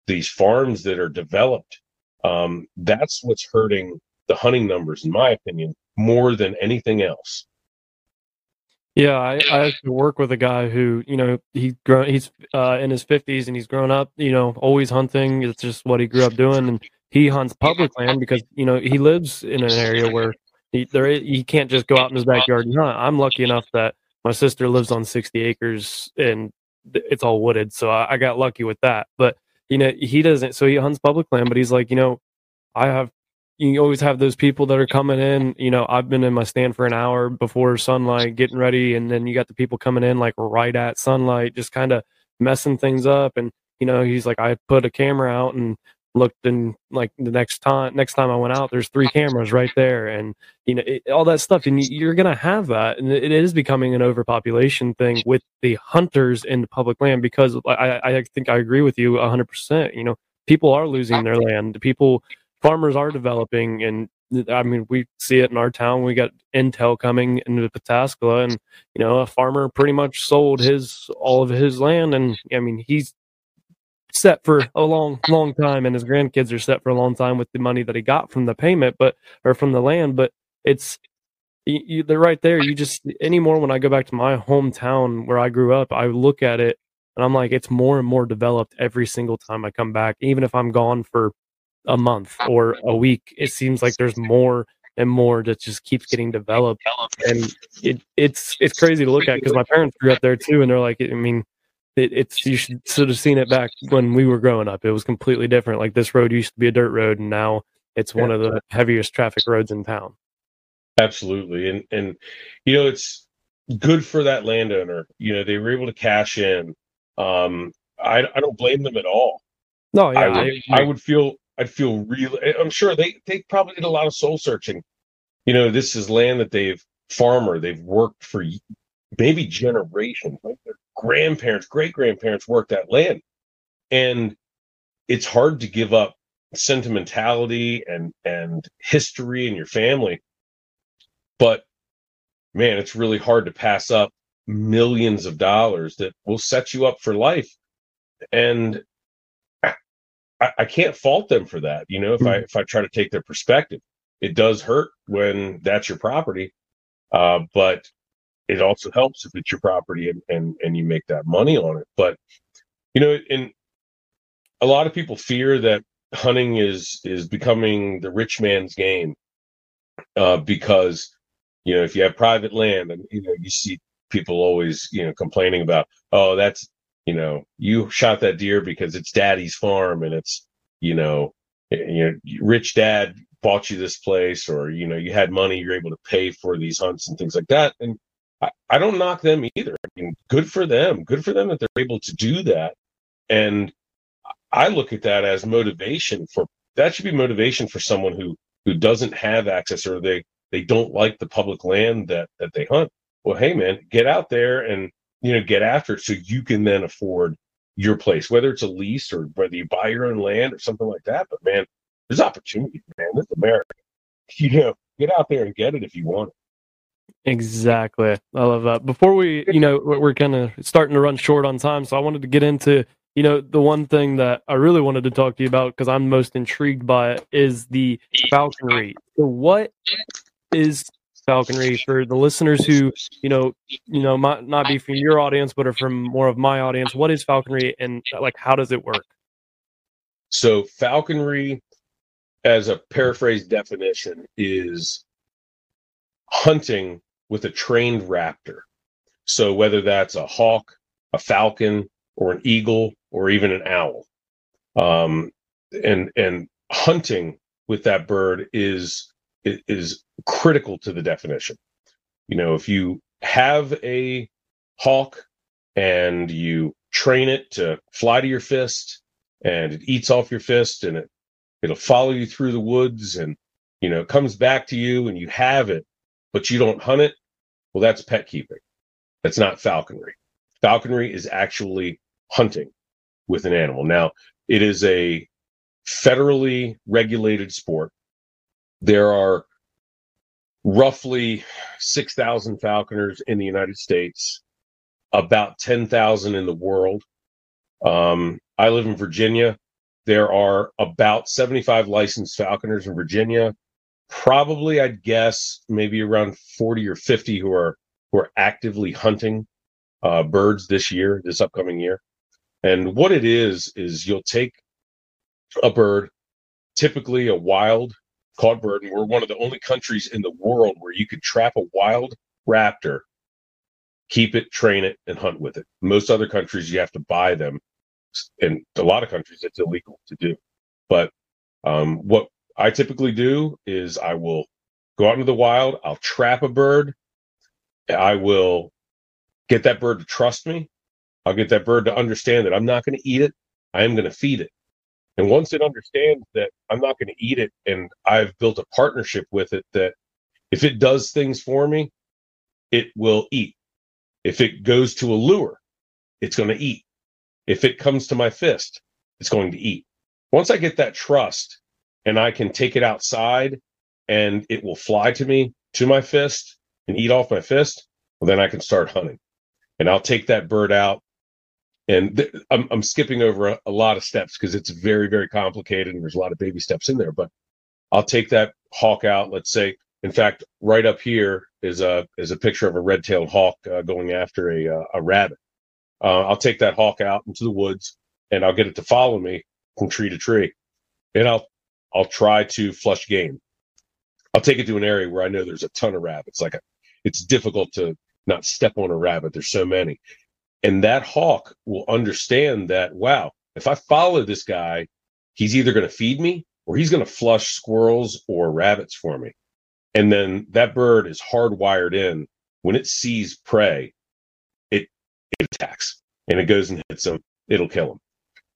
Speaker 1: these farms that are developed um, that's what's hurting the hunting numbers in my opinion more than anything else
Speaker 4: Yeah, I, I actually work with a guy who, you know, he grown he's uh, in his fifties and he's grown up, you know, always hunting. It's just what he grew up doing, and he hunts public land because you know he lives in an area where he there he can't just go out in his backyard and hunt. I'm lucky enough that my sister lives on 60 acres and it's all wooded, so I, I got lucky with that. But you know, he doesn't. So he hunts public land, but he's like, you know, I have you always have those people that are coming in. You know, I've been in my stand for an hour before sunlight, getting ready, and then you got the people coming in like right at sunlight, just kind of messing things up. And you know, he's like, I put a camera out and looked, and like the next time, next time I went out, there's three cameras right there, and you know, it, all that stuff. And you're gonna have that, and it is becoming an overpopulation thing with the hunters in the public land because I, I think I agree with you 100. percent You know, people are losing their land. People farmers are developing and I mean, we see it in our town. We got Intel coming into Pataskala, and you know, a farmer pretty much sold his all of his land, and I mean, he's set for a long, long time, and his grandkids are set for a long time with the money that he got from the payment, but or from the land. But it's you, you, they're right there. You just anymore when I go back to my hometown where I grew up, I look at it and I'm like, it's more and more developed every single time I come back, even if I'm gone for a month or a week. It seems like there's more and more that just keeps getting developed. And it, it's it's crazy to look at because my parents grew up there too, and they're like, I mean, it, it's you should sort of seen it back when we were growing up. It was completely different. Like this road used to be a dirt road, and now it's one of the heaviest traffic roads in town.
Speaker 1: Absolutely, and and you know it's good for that landowner. You know they were able to cash in. Um, I I don't blame them at all.
Speaker 4: No, yeah,
Speaker 1: I would,
Speaker 4: I,
Speaker 1: I would feel I'd feel real. I'm sure they they probably did a lot of soul searching. You know, this is land that they've farmer they've worked for maybe generations. Like their grandparents, great grandparents worked that land, and it's hard to give up sentimentality and and history in your family. But man, it's really hard to pass up millions of dollars that will set you up for life. And I, I can't fault them for that. You know, if I if I try to take their perspective, it does hurt when that's your property. Uh, but it also helps if it's your property and, and and you make that money on it. But you know, and a lot of people fear that hunting is is becoming the rich man's game uh, because you know if you have private land and you know you see people always you know complaining about oh that's you know you shot that deer because it's daddy's farm and it's you know you rich dad bought you this place or you know you had money you're able to pay for these hunts and things like that and I, don't knock them either I mean, good for them good for them that they're able to do that and I look at that as motivation for that should be motivation for someone who who doesn't have access or they they don't like the public land that that they hunt. Well, hey man, get out there and you know get after it so you can then afford your place, whether it's a lease or whether you buy your own land or something like that. But man, there's opportunity, man. This is America. You know, get out there and get it if you want it.
Speaker 4: Exactly. I love that. Before we, you know, we're, we're kind of starting to run short on time, so I wanted to get into, you know, the one thing that I really wanted to talk to you about because I'm most intrigued by it is the falconry. So, what is falconry for the listeners who, you know, you know, might not be from your audience, but are from more of my audience? What is falconry, and uh, like, how does it work?
Speaker 1: So falconry, as a paraphrase definition, is hunting with a trained raptor. So whether that's a hawk, a falcon, or an eagle, or even an owl, um, and and hunting with that bird is is critical to the definition. You know, if you have a hawk and you train it to fly to your fist and it eats off your fist and it it'll follow you through the woods and you know comes back to you and you have it but you don't hunt it well that's pet keeping that's not falconry falconry is actually hunting with an animal now it is a federally regulated sport there are roughly 6,000 falconers in the United States, about 10,000 in the world. Um, I live in Virginia. There are about 75 licensed falconers in Virginia. Probably, I'd guess, maybe around 40 or 50 who are who are actively hunting uh, birds this year, this upcoming year. And what it is is you'll take a bird, typically a wild caught bird, and we're one of the only countries in the world where you could trap a wild raptor, keep it, train it, and hunt with it. Most other countries, you have to buy them, and a lot of countries, it's illegal to do. But um, what I typically do is I will go out into the wild, I'll trap a bird, I will get that bird to trust me. I'll get that bird to understand that I'm not going to eat it. I am going to feed it. And once it understands that I'm not going to eat it and I've built a partnership with it that if it does things for me, it will eat. If it goes to a lure, it's going to eat. If it comes to my fist, it's going to eat. Once I get that trust and I can take it outside and it will fly to me to my fist and eat off my fist, well, then I can start hunting. And I'll take that bird out and th- I'm, I'm skipping over a, a lot of steps because it's very very complicated and there's a lot of baby steps in there but i'll take that hawk out let's say. In fact right up here is a is a picture of a red-tailed hawk uh, going after a uh, a rabbit. Uh, i'll take that hawk out into the woods and i'll get it to follow me from tree to tree. And i'll i'll try to flush game I'll take it to an area where I know there's a ton of rabbits. Like a, it's difficult to not step on a rabbit. There's so many. And that hawk will understand that, wow, if I follow this guy, he's either going to feed me or he's going to flush squirrels or rabbits for me. And then that bird is hardwired in. When it sees prey, it, it attacks and it goes and hits them. It'll kill them.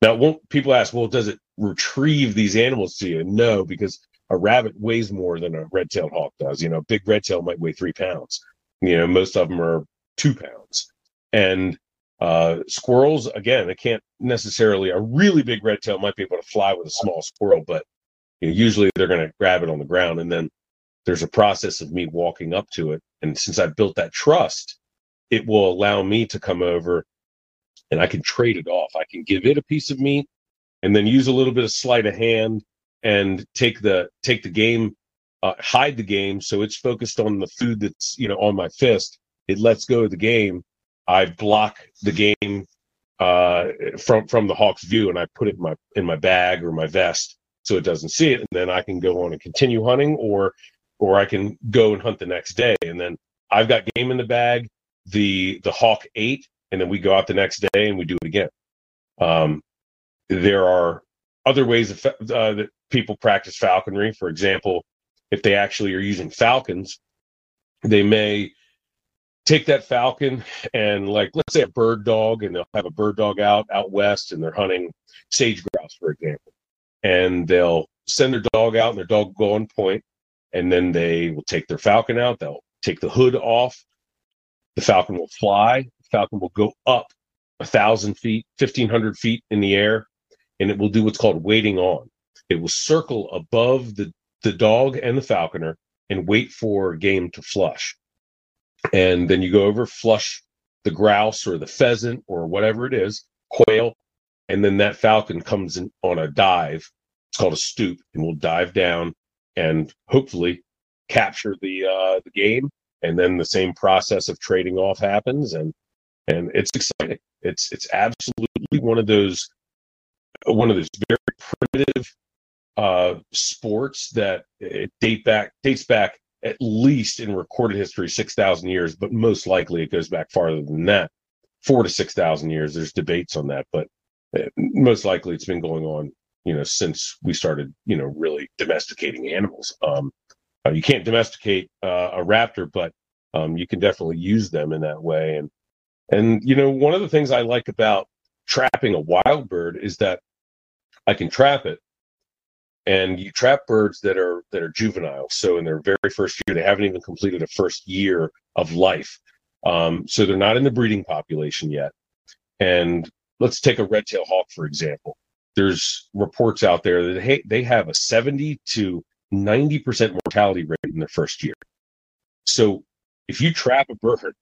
Speaker 1: Now, won't people ask, well, does it retrieve these animals to you? No, because a rabbit weighs more than a red-tailed hawk does. You know, a big red-tail might weigh three pounds. You know, most of them are two pounds. And uh, squirrels, again, it can't necessarily, a really big red-tail might be able to fly with a small squirrel, but you know, usually they're going to grab it on the ground. And then there's a process of me walking up to it. And since I've built that trust, it will allow me to come over and I can trade it off. I can give it a piece of meat and then use a little bit of sleight of hand and take the take the game, uh, hide the game, so it's focused on the food that's you know on my fist. It lets go of the game. I block the game uh, from from the hawk's view, and I put it in my in my bag or my vest so it doesn't see it, and then I can go on and continue hunting, or or I can go and hunt the next day, and then I've got game in the bag. The the hawk ate, and then we go out the next day and we do it again. Um, there are other ways of, uh, that people practice falconry. For example, if they actually are using falcons, they may take that falcon and like let's say a bird dog and they'll have a bird dog out out west and they're hunting sage grouse for example. And they'll send their dog out and their dog will go on point and then they will take their falcon out. They'll take the hood off. The falcon will fly. The falcon will go up a thousand feet 1500 feet in the air and it will do what's called waiting on. It will circle above the, the dog and the falconer and wait for game to flush. And then you go over, flush the grouse or the pheasant or whatever it is, quail, and then that falcon comes in on a dive. It's called a stoop, and will dive down and hopefully capture the uh, the game. And then the same process of trading off happens, and and it's exciting. It's it's absolutely one of those one of those very primitive uh, sports that date back dates back at least in recorded history six thousand years, but most likely it goes back farther than that, four to six thousand years. There's debates on that, but uh, most likely it's been going on, you know, since we started, you know, really domesticating animals. Um, uh, you can't domesticate uh, a raptor, but um, you can definitely use them in that way. And and you know, one of the things I like about trapping a wild bird is that I can trap it. And you trap birds that are that are juvenile, so in their very first year, they haven't even completed a first year of life, um, so they're not in the breeding population yet. And let's take a red-tailed hawk for example. There's reports out there that hey, they have a 70 to 90 percent mortality rate in their first year. So if you trap a bird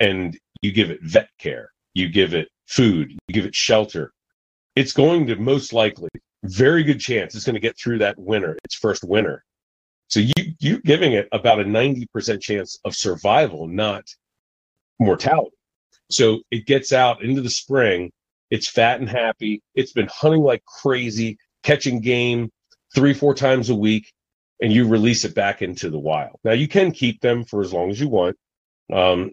Speaker 1: and you give it vet care, you give it food, you give it shelter, it's going to most likely, very good chance, it's going to get through that winter, its first winter. So you you giving it about a 90% chance of survival, not mortality. So it gets out into the spring, it's fat and happy, it's been hunting like crazy, catching game three, four times a week, and you release it back into the wild. Now you can keep them for as long as you want. Um,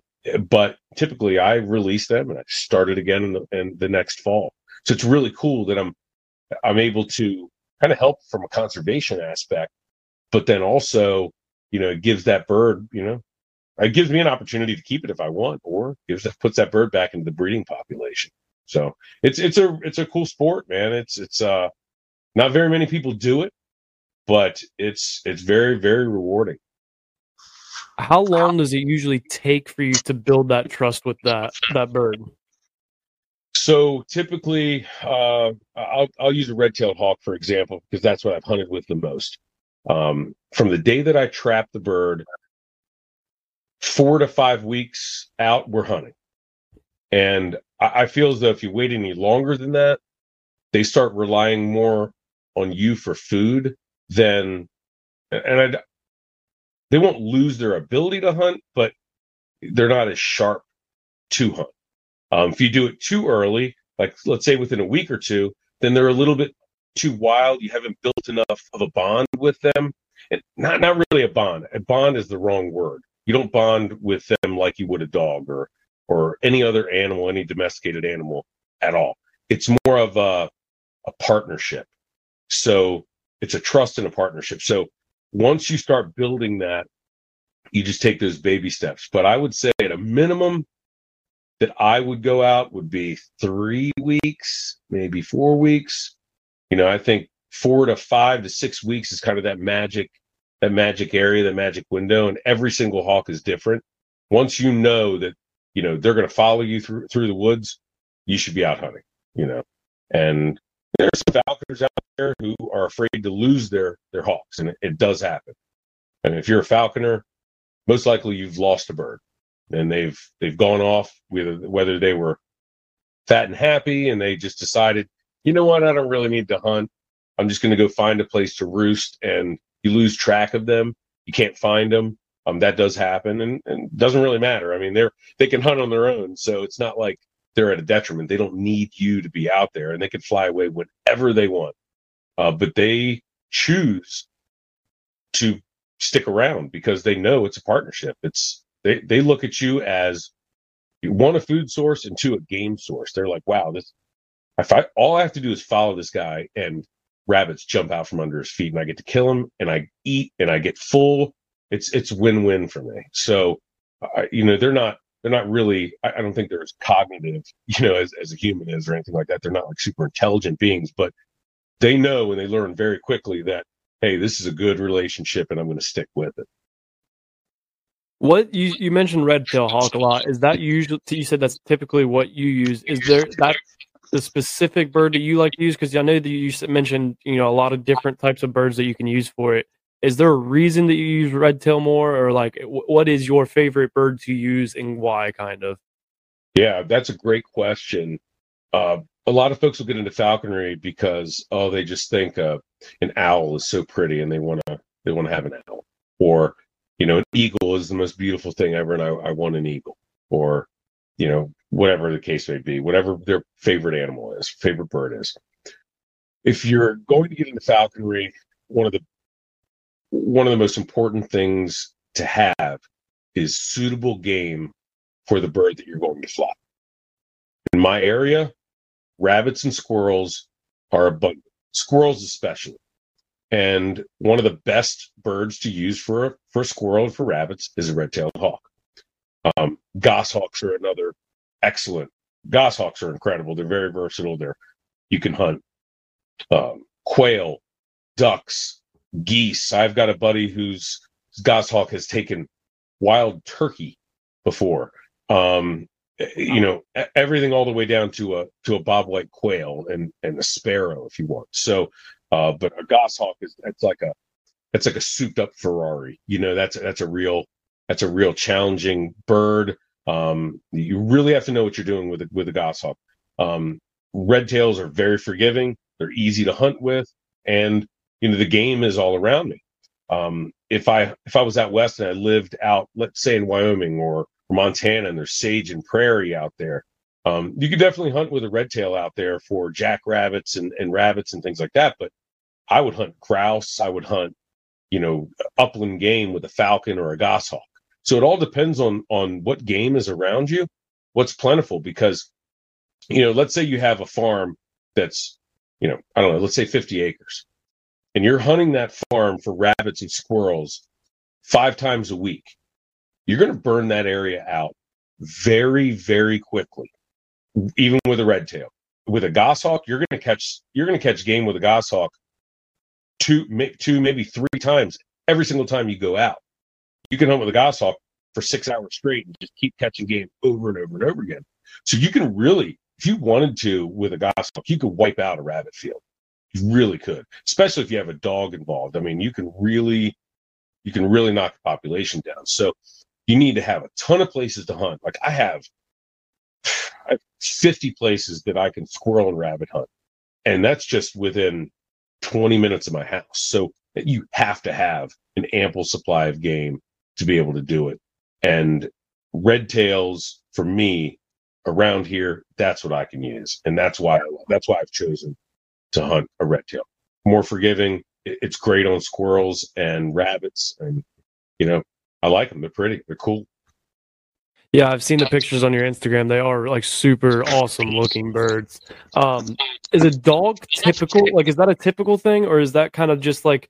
Speaker 1: but typically I release them and I start it again in the, in the next fall. So it's really cool that I'm I'm able to kind of help from a conservation aspect, but then also, you know, it gives that bird, you know, it gives me an opportunity to keep it if I want, or gives that puts that bird back into the breeding population. So it's it's a it's a cool sport, man. It's it's uh not very many people do it, but it's it's very very rewarding.
Speaker 4: How long does it usually take for you to build that trust with that that bird?
Speaker 1: So typically, uh, I'll, I'll use a red-tailed hawk for example because that's what I've hunted with the most. Um, from the day that I trap the bird, four to five weeks out, we're hunting, and I, I feel as though if you wait any longer than that, they start relying more on you for food than, and I, they won't lose their ability to hunt, but they're not as sharp to hunt. Um, if you do it too early, like let's say within a week or two, then they're a little bit too wild. You haven't built enough of a bond with them, and not not really a bond. A bond is the wrong word. You don't bond with them like you would a dog or or any other animal, any domesticated animal at all. It's more of a a partnership. So it's a trust and a partnership. So once you start building that, you just take those baby steps. But I would say at a minimum that I would go out would be three weeks, maybe four weeks. You know, I think four to five to six weeks is kind of that magic, that magic area, that magic window. And every single hawk is different. Once you know that, you know, they're going to follow you through, through the woods, you should be out hunting, you know, and there's some falconers out there who are afraid to lose their, their hawks and it, it does happen. And if you're a falconer, most likely you've lost a bird and they've, they've gone off whether, whether they were fat and happy and they just decided, you know what, I don't really need to hunt. I'm just going to go find a place to roost and you lose track of them. You can't find them. Um, that does happen and, and doesn't really matter. I mean, they're, they can hunt on their own. So it's not like they're at a detriment. They don't need you to be out there and they can fly away whenever they want. Uh, but they choose to stick around because they know it's a partnership. It's, they, they look at you as one, a food source and two, a game source. They're like, wow, this, if I, all I have to do is follow this guy and rabbits jump out from under his feet and I get to kill him and I eat and I get full. It's, it's win-win for me. So, uh, you know, they're not, they're not really, I, I don't think they're as cognitive, you know, as, as a human is or anything like that. They're not like super intelligent beings, but they know and they learn very quickly that, hey, this is a good relationship and I'm going to stick with it.
Speaker 4: What you you mentioned red tail hawk a lot. Is that usually you said that's typically what you use? Is there that the specific bird that you like to use? Because I know that you mentioned you know a lot of different types of birds that you can use for it. Is there a reason that you use red tail more, or like what is your favorite bird to use and why? Kind of.
Speaker 1: Yeah, that's a great question. Uh, a lot of folks will get into falconry because oh, they just think uh, an owl is so pretty and they want to they want to have an owl, or you know, an eagle is the most beautiful thing ever, and I, I want an eagle, or you know, whatever the case may be, whatever their favorite animal is, favorite bird is. If you're going to get into falconry, one of the one of the most important things to have is suitable game for the bird that you're going to fly. In my area, rabbits and squirrels are abundant. Squirrels especially. And one of the best birds to use for for squirrel and for rabbits is a red-tailed hawk. Um, goshawks are another excellent. Goshawks are incredible. They're very versatile. They're you can hunt um, quail, ducks, geese. I've got a buddy whose goshawk has taken wild turkey before. Um, you know everything all the way down to a to a bobwhite quail and and a sparrow if you want. So uh, but a goshawk is it's like a it's like a souped up Ferrari. You know, that's that's a real that's a real challenging bird. Um, you really have to know what you're doing with a, with a goshawk. Um, red tails are very forgiving. They're easy to hunt with, and you know the game is all around me. Um, if I if I was out west and I lived out, let's say in Wyoming or, Montana, and there's sage and prairie out there, um, you could definitely hunt with a red tail out there for jackrabbits and, and rabbits and things like that. But I would hunt grouse. I would hunt, you know, upland game with a falcon or a goshawk. So it all depends on on what game is around you, what's plentiful. Because, you know, let's say you have a farm that's, you know, I don't know, let's say 50 acres, and you're hunting that farm for rabbits and squirrels five times a week. You're going to burn that area out very, very quickly, even with a red tail. With a goshawk, you're going to catch you're going to catch game with a goshawk two, two, maybe three times every single time you go out. You can hunt with a goshawk for six hours straight and just keep catching game over and over and over again. So you can really, if you wanted to with a goshawk, you could wipe out a rabbit field. You really could, especially if you have a dog involved. I mean, you can really, you can really knock the population down. So you need to have a ton of places to hunt. Like I have, I have 50 places that I can squirrel and rabbit hunt. And that's just within 20 minutes of my house. So you have to have an ample supply of game to be able to do it. And red tails for me around here, that's what I can use. And that's why, that's why I've chosen to hunt a red tail. More forgiving, it's great on squirrels and rabbits, and you know, I like them. They're pretty. They're cool.
Speaker 4: Yeah, I've seen the pictures on your Instagram. They are like super awesome looking birds. Um, is a dog typical? Like, is that a typical thing, or is that kind of just like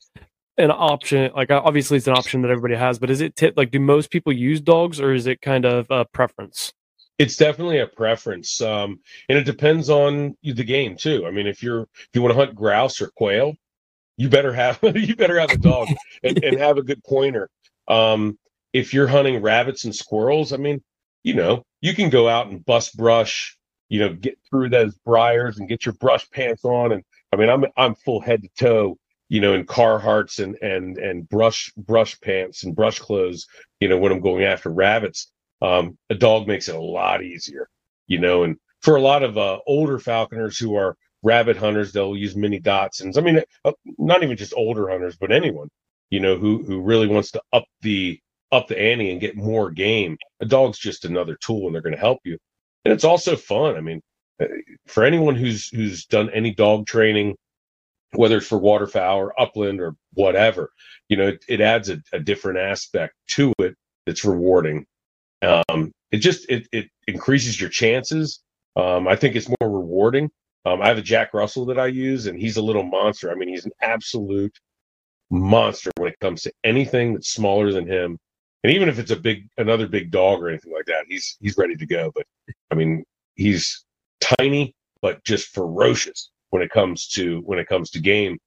Speaker 4: an option? Like, obviously, it's an option that everybody has, but is it tip? Like, do most people use dogs, or is it kind of a preference?
Speaker 1: It's definitely a preference, um, and it depends on the game too. I mean, if you're if you want to hunt grouse or quail, you better have you better have a dog and, and have a good pointer. Um, if you're hunting rabbits and squirrels, I mean, you know, you can go out and bust brush, you know, get through those briars and get your brush pants on. And I mean, I'm I'm full head to toe, you know, in Carhartts and and and brush brush pants and brush clothes, you know, when I'm going after rabbits. Um, a dog makes it a lot easier, you know, and for a lot of uh, older falconers who are rabbit hunters, they'll use mini Dachshunds. I mean, uh, not even just older hunters, but anyone, you know, who who really wants to up the up the ante and get more game. A dog's just another tool, and they're going to help you. And it's also fun. I mean, uh, for anyone who's who's done any dog training, whether it's for waterfowl or upland or whatever, you know, it, it adds a, a different aspect to it that's rewarding. Um, it just it it increases your chances. Um, I think it's more rewarding. Um, I have a Jack Russell that I use, and he's a little monster. I mean, he's an absolute monster when it comes to anything that's smaller than him. And even if it's a big, another big dog or anything like that, he's he's ready to go. But I mean, he's tiny, but just ferocious when it comes to when it comes to game.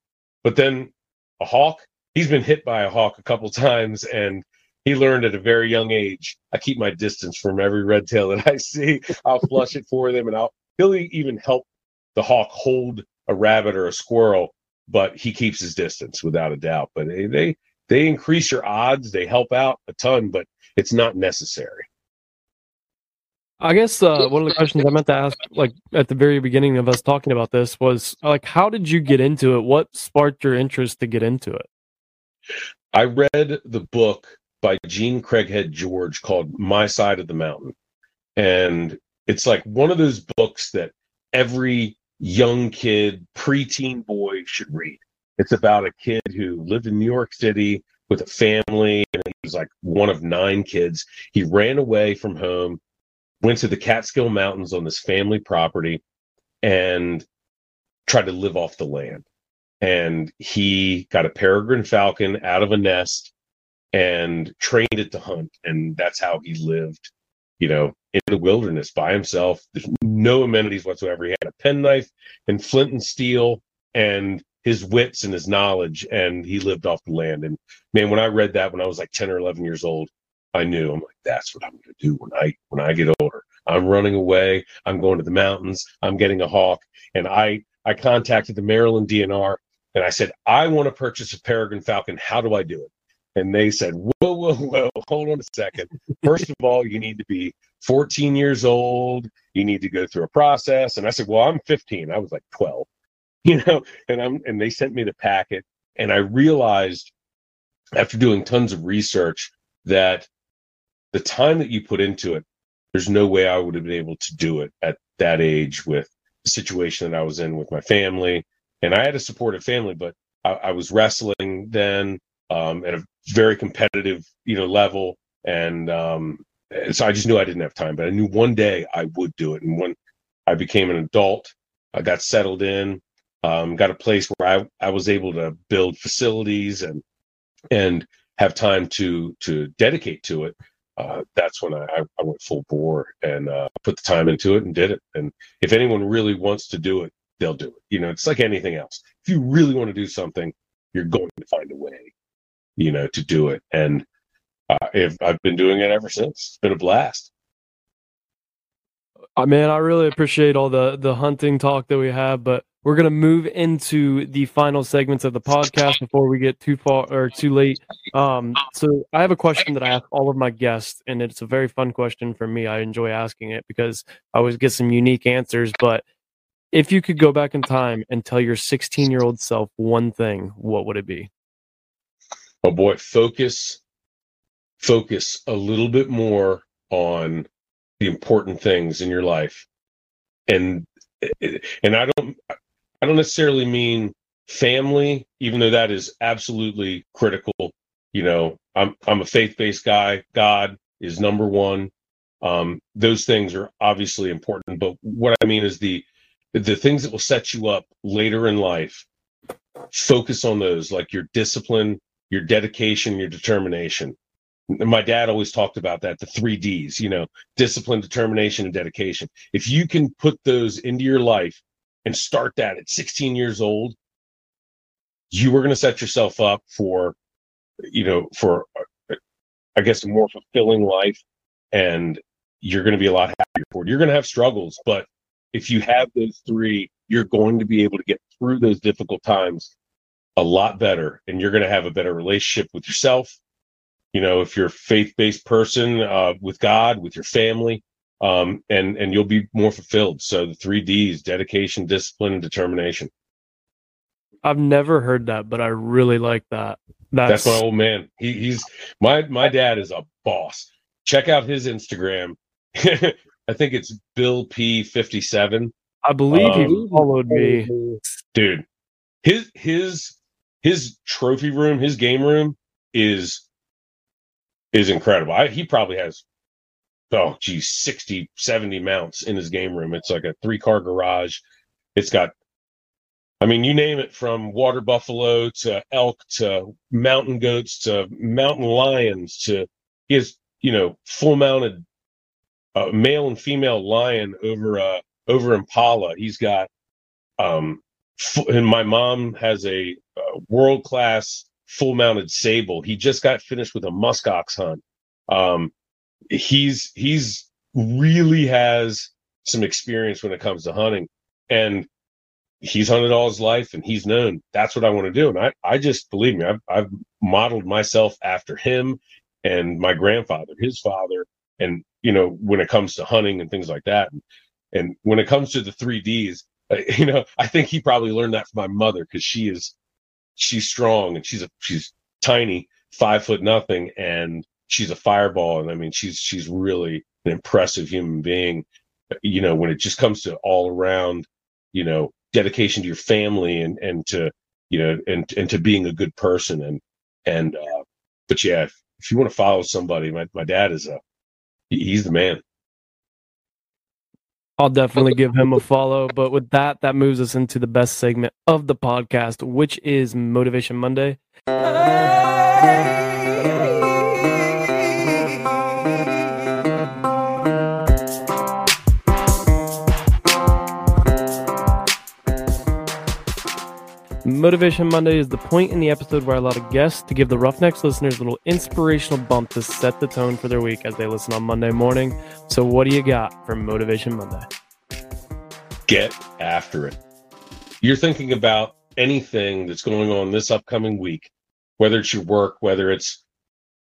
Speaker 1: But then a hawk, he's been hit by a hawk a couple times, and he learned at a very young age. I keep my distance from every red tail that I see. I'll flush it for them, and I'll he'll even help the hawk hold a rabbit or a squirrel, but he keeps his distance without a doubt. But they they, they increase your odds. They help out a ton, but it's not necessary.
Speaker 4: I guess uh, one of the questions I meant to ask, like at the very beginning of us talking about this, was like, how did you get into it? What sparked your interest to get into it?
Speaker 1: I read the book by Jean Craighead George called My Side of the Mountain. And it's like one of those books that every young kid, preteen boy should read. It's about a kid who lived in New York City with a family, and he was like one of nine kids. He ran away from home, went to the Catskill Mountains on this family property, and tried to live off the land. And he got a peregrine falcon out of a nest and trained it to hunt. And that's how he lived, you know, in the wilderness by himself. There's no amenities whatsoever. He had a penknife and flint and steel and his wits and his knowledge, and he lived off the land. And man, when I read that when I was like 10 or 11 years old, I knew I'm like, that's what I'm going to do when I when I get older. I'm running away. I'm going to the mountains. I'm getting a hawk. And I I contacted the Maryland DNR and I said, I want to purchase a peregrine falcon. How do I do it? And they said, whoa, whoa, whoa, hold on a second. First of all, you need to be 14 years old. You need to go through a process. And I said, well, I'm 15. I was like 12, you know, and I'm, and they sent me the packet. And I realized after doing tons of research that the time that you put into it, there's no way I would have been able to do it at that age with the situation that I was in with my family. And I had a supportive family, but I, I was wrestling then um, at a very competitive, you know, level. And um, so I just knew I didn't have time, but I knew one day I would do it. And when I became an adult, I got settled in, um, got a place where I, I was able to build facilities and and have time to to dedicate to it. Uh, that's when I, I went full bore and uh, put the time into it and did it. And if anyone really wants to do it, they'll do it. You know, it's like anything else. If you really want to do something, you're going to find a way, you know, to do it. And uh, if I've been doing it ever since, it's been a blast.
Speaker 4: I mean, I really appreciate all the the hunting talk that we have, but we're gonna move into the final segments of the podcast before we get too far or too late. Um, so I have a question that I ask all of my guests, and it's a very fun question for me. I enjoy asking it because I always get some unique answers. But if you could go back in time and tell your 16 year old self one thing, what would it be?
Speaker 1: Oh boy, focus, focus a little bit more on the important things in your life, and and I don't I don't necessarily mean family, even though that is absolutely critical, you know, I'm I'm a faith-based guy. God is number one. Um, those things are obviously important, but what I mean is the the things that will set you up later in life. Focus on those, like your discipline, your dedication, your determination. My dad always talked about that, the three D's, you know, discipline, determination, and dedication. If you can put those into your life and start that at 16 years old, you are going to set yourself up for, you know, for, I guess, a more fulfilling life. And you're going to be a lot happier for it. You're going to have struggles, but if you have those three, you're going to be able to get through those difficult times a lot better and you're going to have a better relationship with yourself. You know, if you're a faith based person, uh, with God, with your family, um, and, and you'll be more fulfilled. So the three D's, dedication, discipline, and determination.
Speaker 4: I've never heard that, but I really like that.
Speaker 1: That's, That's my old man. He, he's my, my dad is a boss. Check out his Instagram. I think it's Bill P fifty seven.
Speaker 4: I believe um, he followed me,
Speaker 1: dude. His his his trophy room, his game room is is incredible. I, he probably has oh geez 60 70 mounts in his game room. It's like a three car garage. It's got i mean you name it from water buffalo to elk to mountain goats to mountain lions to his you know full mounted uh, male and female lion over uh over impala. He's got um and my mom has a uh, world class full mounted sable. He just got finished with a muskox hunt. Um, he's he's really has some experience when it comes to hunting, and he's hunted all his life, and he's known that's what I want to do. And I I just believe me, I've I've modeled myself after him and my grandfather, his father, and you know when it comes to hunting and things like that. And, and when it comes to the three Ds, you know, I think he probably learned that from my mother because she is she's strong and she's a she's tiny, five foot nothing, and she's a fireball. And I mean, she's she's really an impressive human being. You know, when it just comes to all around, you know, dedication to your family and and to you know and and to being a good person and and uh but yeah if, if you want to follow somebody my, my dad is a he's the man
Speaker 4: I'll definitely give him a follow. But with that, that moves us into the best segment of the podcast, which is Motivation Monday. Motivation Monday is the point in the episode where I allow a guest to give the Roughnecks listeners a little inspirational bump to set the tone for their week as they listen on Monday morning. So, what do you got for Motivation Monday?
Speaker 1: Get after it. You're thinking about anything that's going on this upcoming week, whether it's your work, whether it's,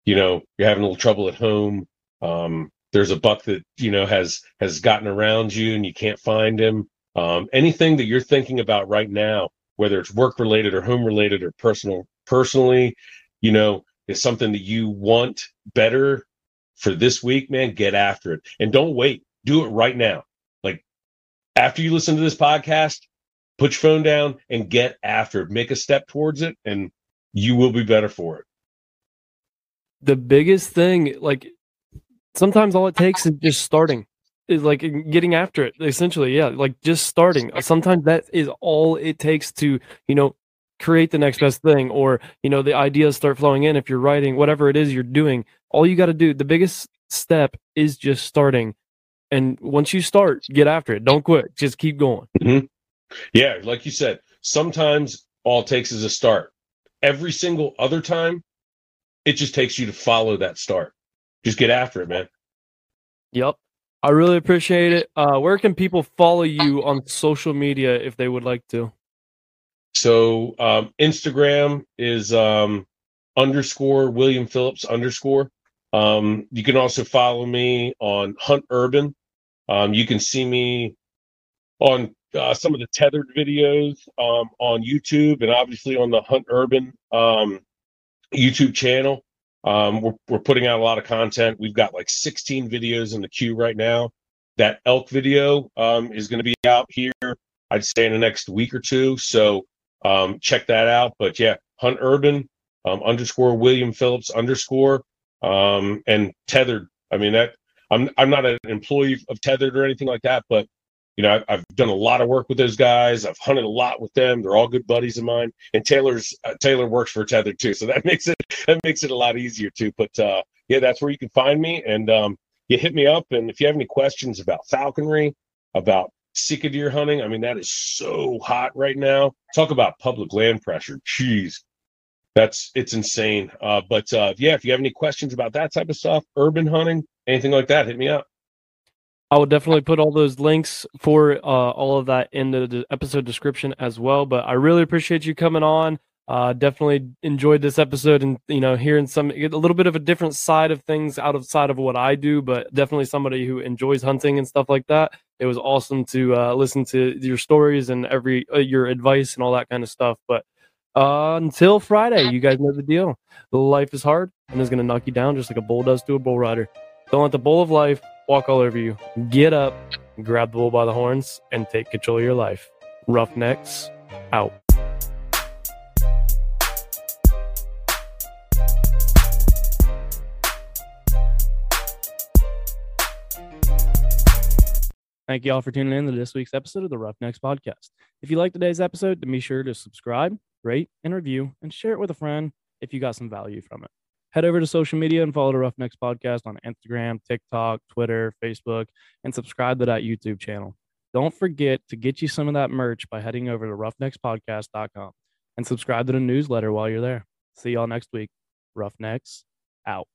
Speaker 1: you know, you're having a little trouble at home. Um, there's a buck that, you know, has, has gotten around you and you can't find him. Um, anything that you're thinking about right now whether it's work related or home related or personal personally you know is something that you want better for this week man get after it. And don't wait. Do it right now. Like after you listen to this podcast put your phone down and get after it. Make a step towards it and you will be better for it.
Speaker 4: The biggest thing like sometimes all it takes is just starting is like getting after it essentially yeah like just starting. Sometimes that is all it takes to you know create the next best thing or you know the ideas start flowing in. If you're writing whatever it is you're doing all you got to do the biggest step is just starting. And once you start get after it. Don't quit. Just keep going.
Speaker 1: Mm-hmm. yeah like you said sometimes all it takes is a start. Every single other time it just takes you to follow that start. Just get after it man.
Speaker 4: Yep I really appreciate it. Uh, where can people follow you on social media if they would like to?
Speaker 1: So um, Instagram is um, underscore William Phillips underscore. Um, you can also follow me on Hunt Urban. Um, you can see me on uh, some of the tethered videos um, on YouTube and obviously on the Hunt Urban um, YouTube channel. Um, we're, we're putting out a lot of content. We've got like 16 videos in the queue right now. That elk video um, is going to be out here, I'd say, in the next week or two. So um, check that out. But yeah, Hunt Urban um, underscore William Phillips underscore um, and Tethered. I mean that I'm I'm not an employee of Tethered or anything like that, but you know I've, I've done a lot of work with those guys. I've hunted a lot with them. They're all good buddies of mine. And Taylor's uh, Taylor works for Tether too, so that makes it that makes it a lot easier too. But uh, yeah, that's where you can find me, and um, you hit me up. And if you have any questions about falconry, about Sika deer hunting, I mean that is so hot right now. Talk about public land pressure. Jeez, that's it's insane. Uh, but uh, yeah, if you have any questions about that type of stuff, urban hunting, anything like that, hit me up.
Speaker 4: I will definitely put all those links for uh, all of that in the episode description as well. But I really appreciate you coming on. Uh, definitely enjoyed this episode and you know hearing some a little bit of a different side of things outside of what I do, but definitely somebody who enjoys hunting and stuff like that. It was awesome to uh, listen to your stories and every uh, your advice and all that kind of stuff. But uh, until Friday, you guys know the deal. Life is hard and is going to knock you down just like a bull does to a bull rider. Don't let the bull of life walk all over you. Get up, grab the bull by the horns, and take control of your life. Roughnecks out.
Speaker 3: Thank you all for tuning in to this week's episode of the Roughnecks Podcast. If you like today's episode, then be sure to subscribe, rate, and review, and share it with a friend if you got some value from it. Head over to social media and follow the Roughnecks Podcast on Instagram, TikTok, Twitter, Facebook, and subscribe to that YouTube channel. Don't forget to get you some of that merch by heading over to roughneckspodcast.com and subscribe to the newsletter while you're there. See y'all next week. Roughnecks out.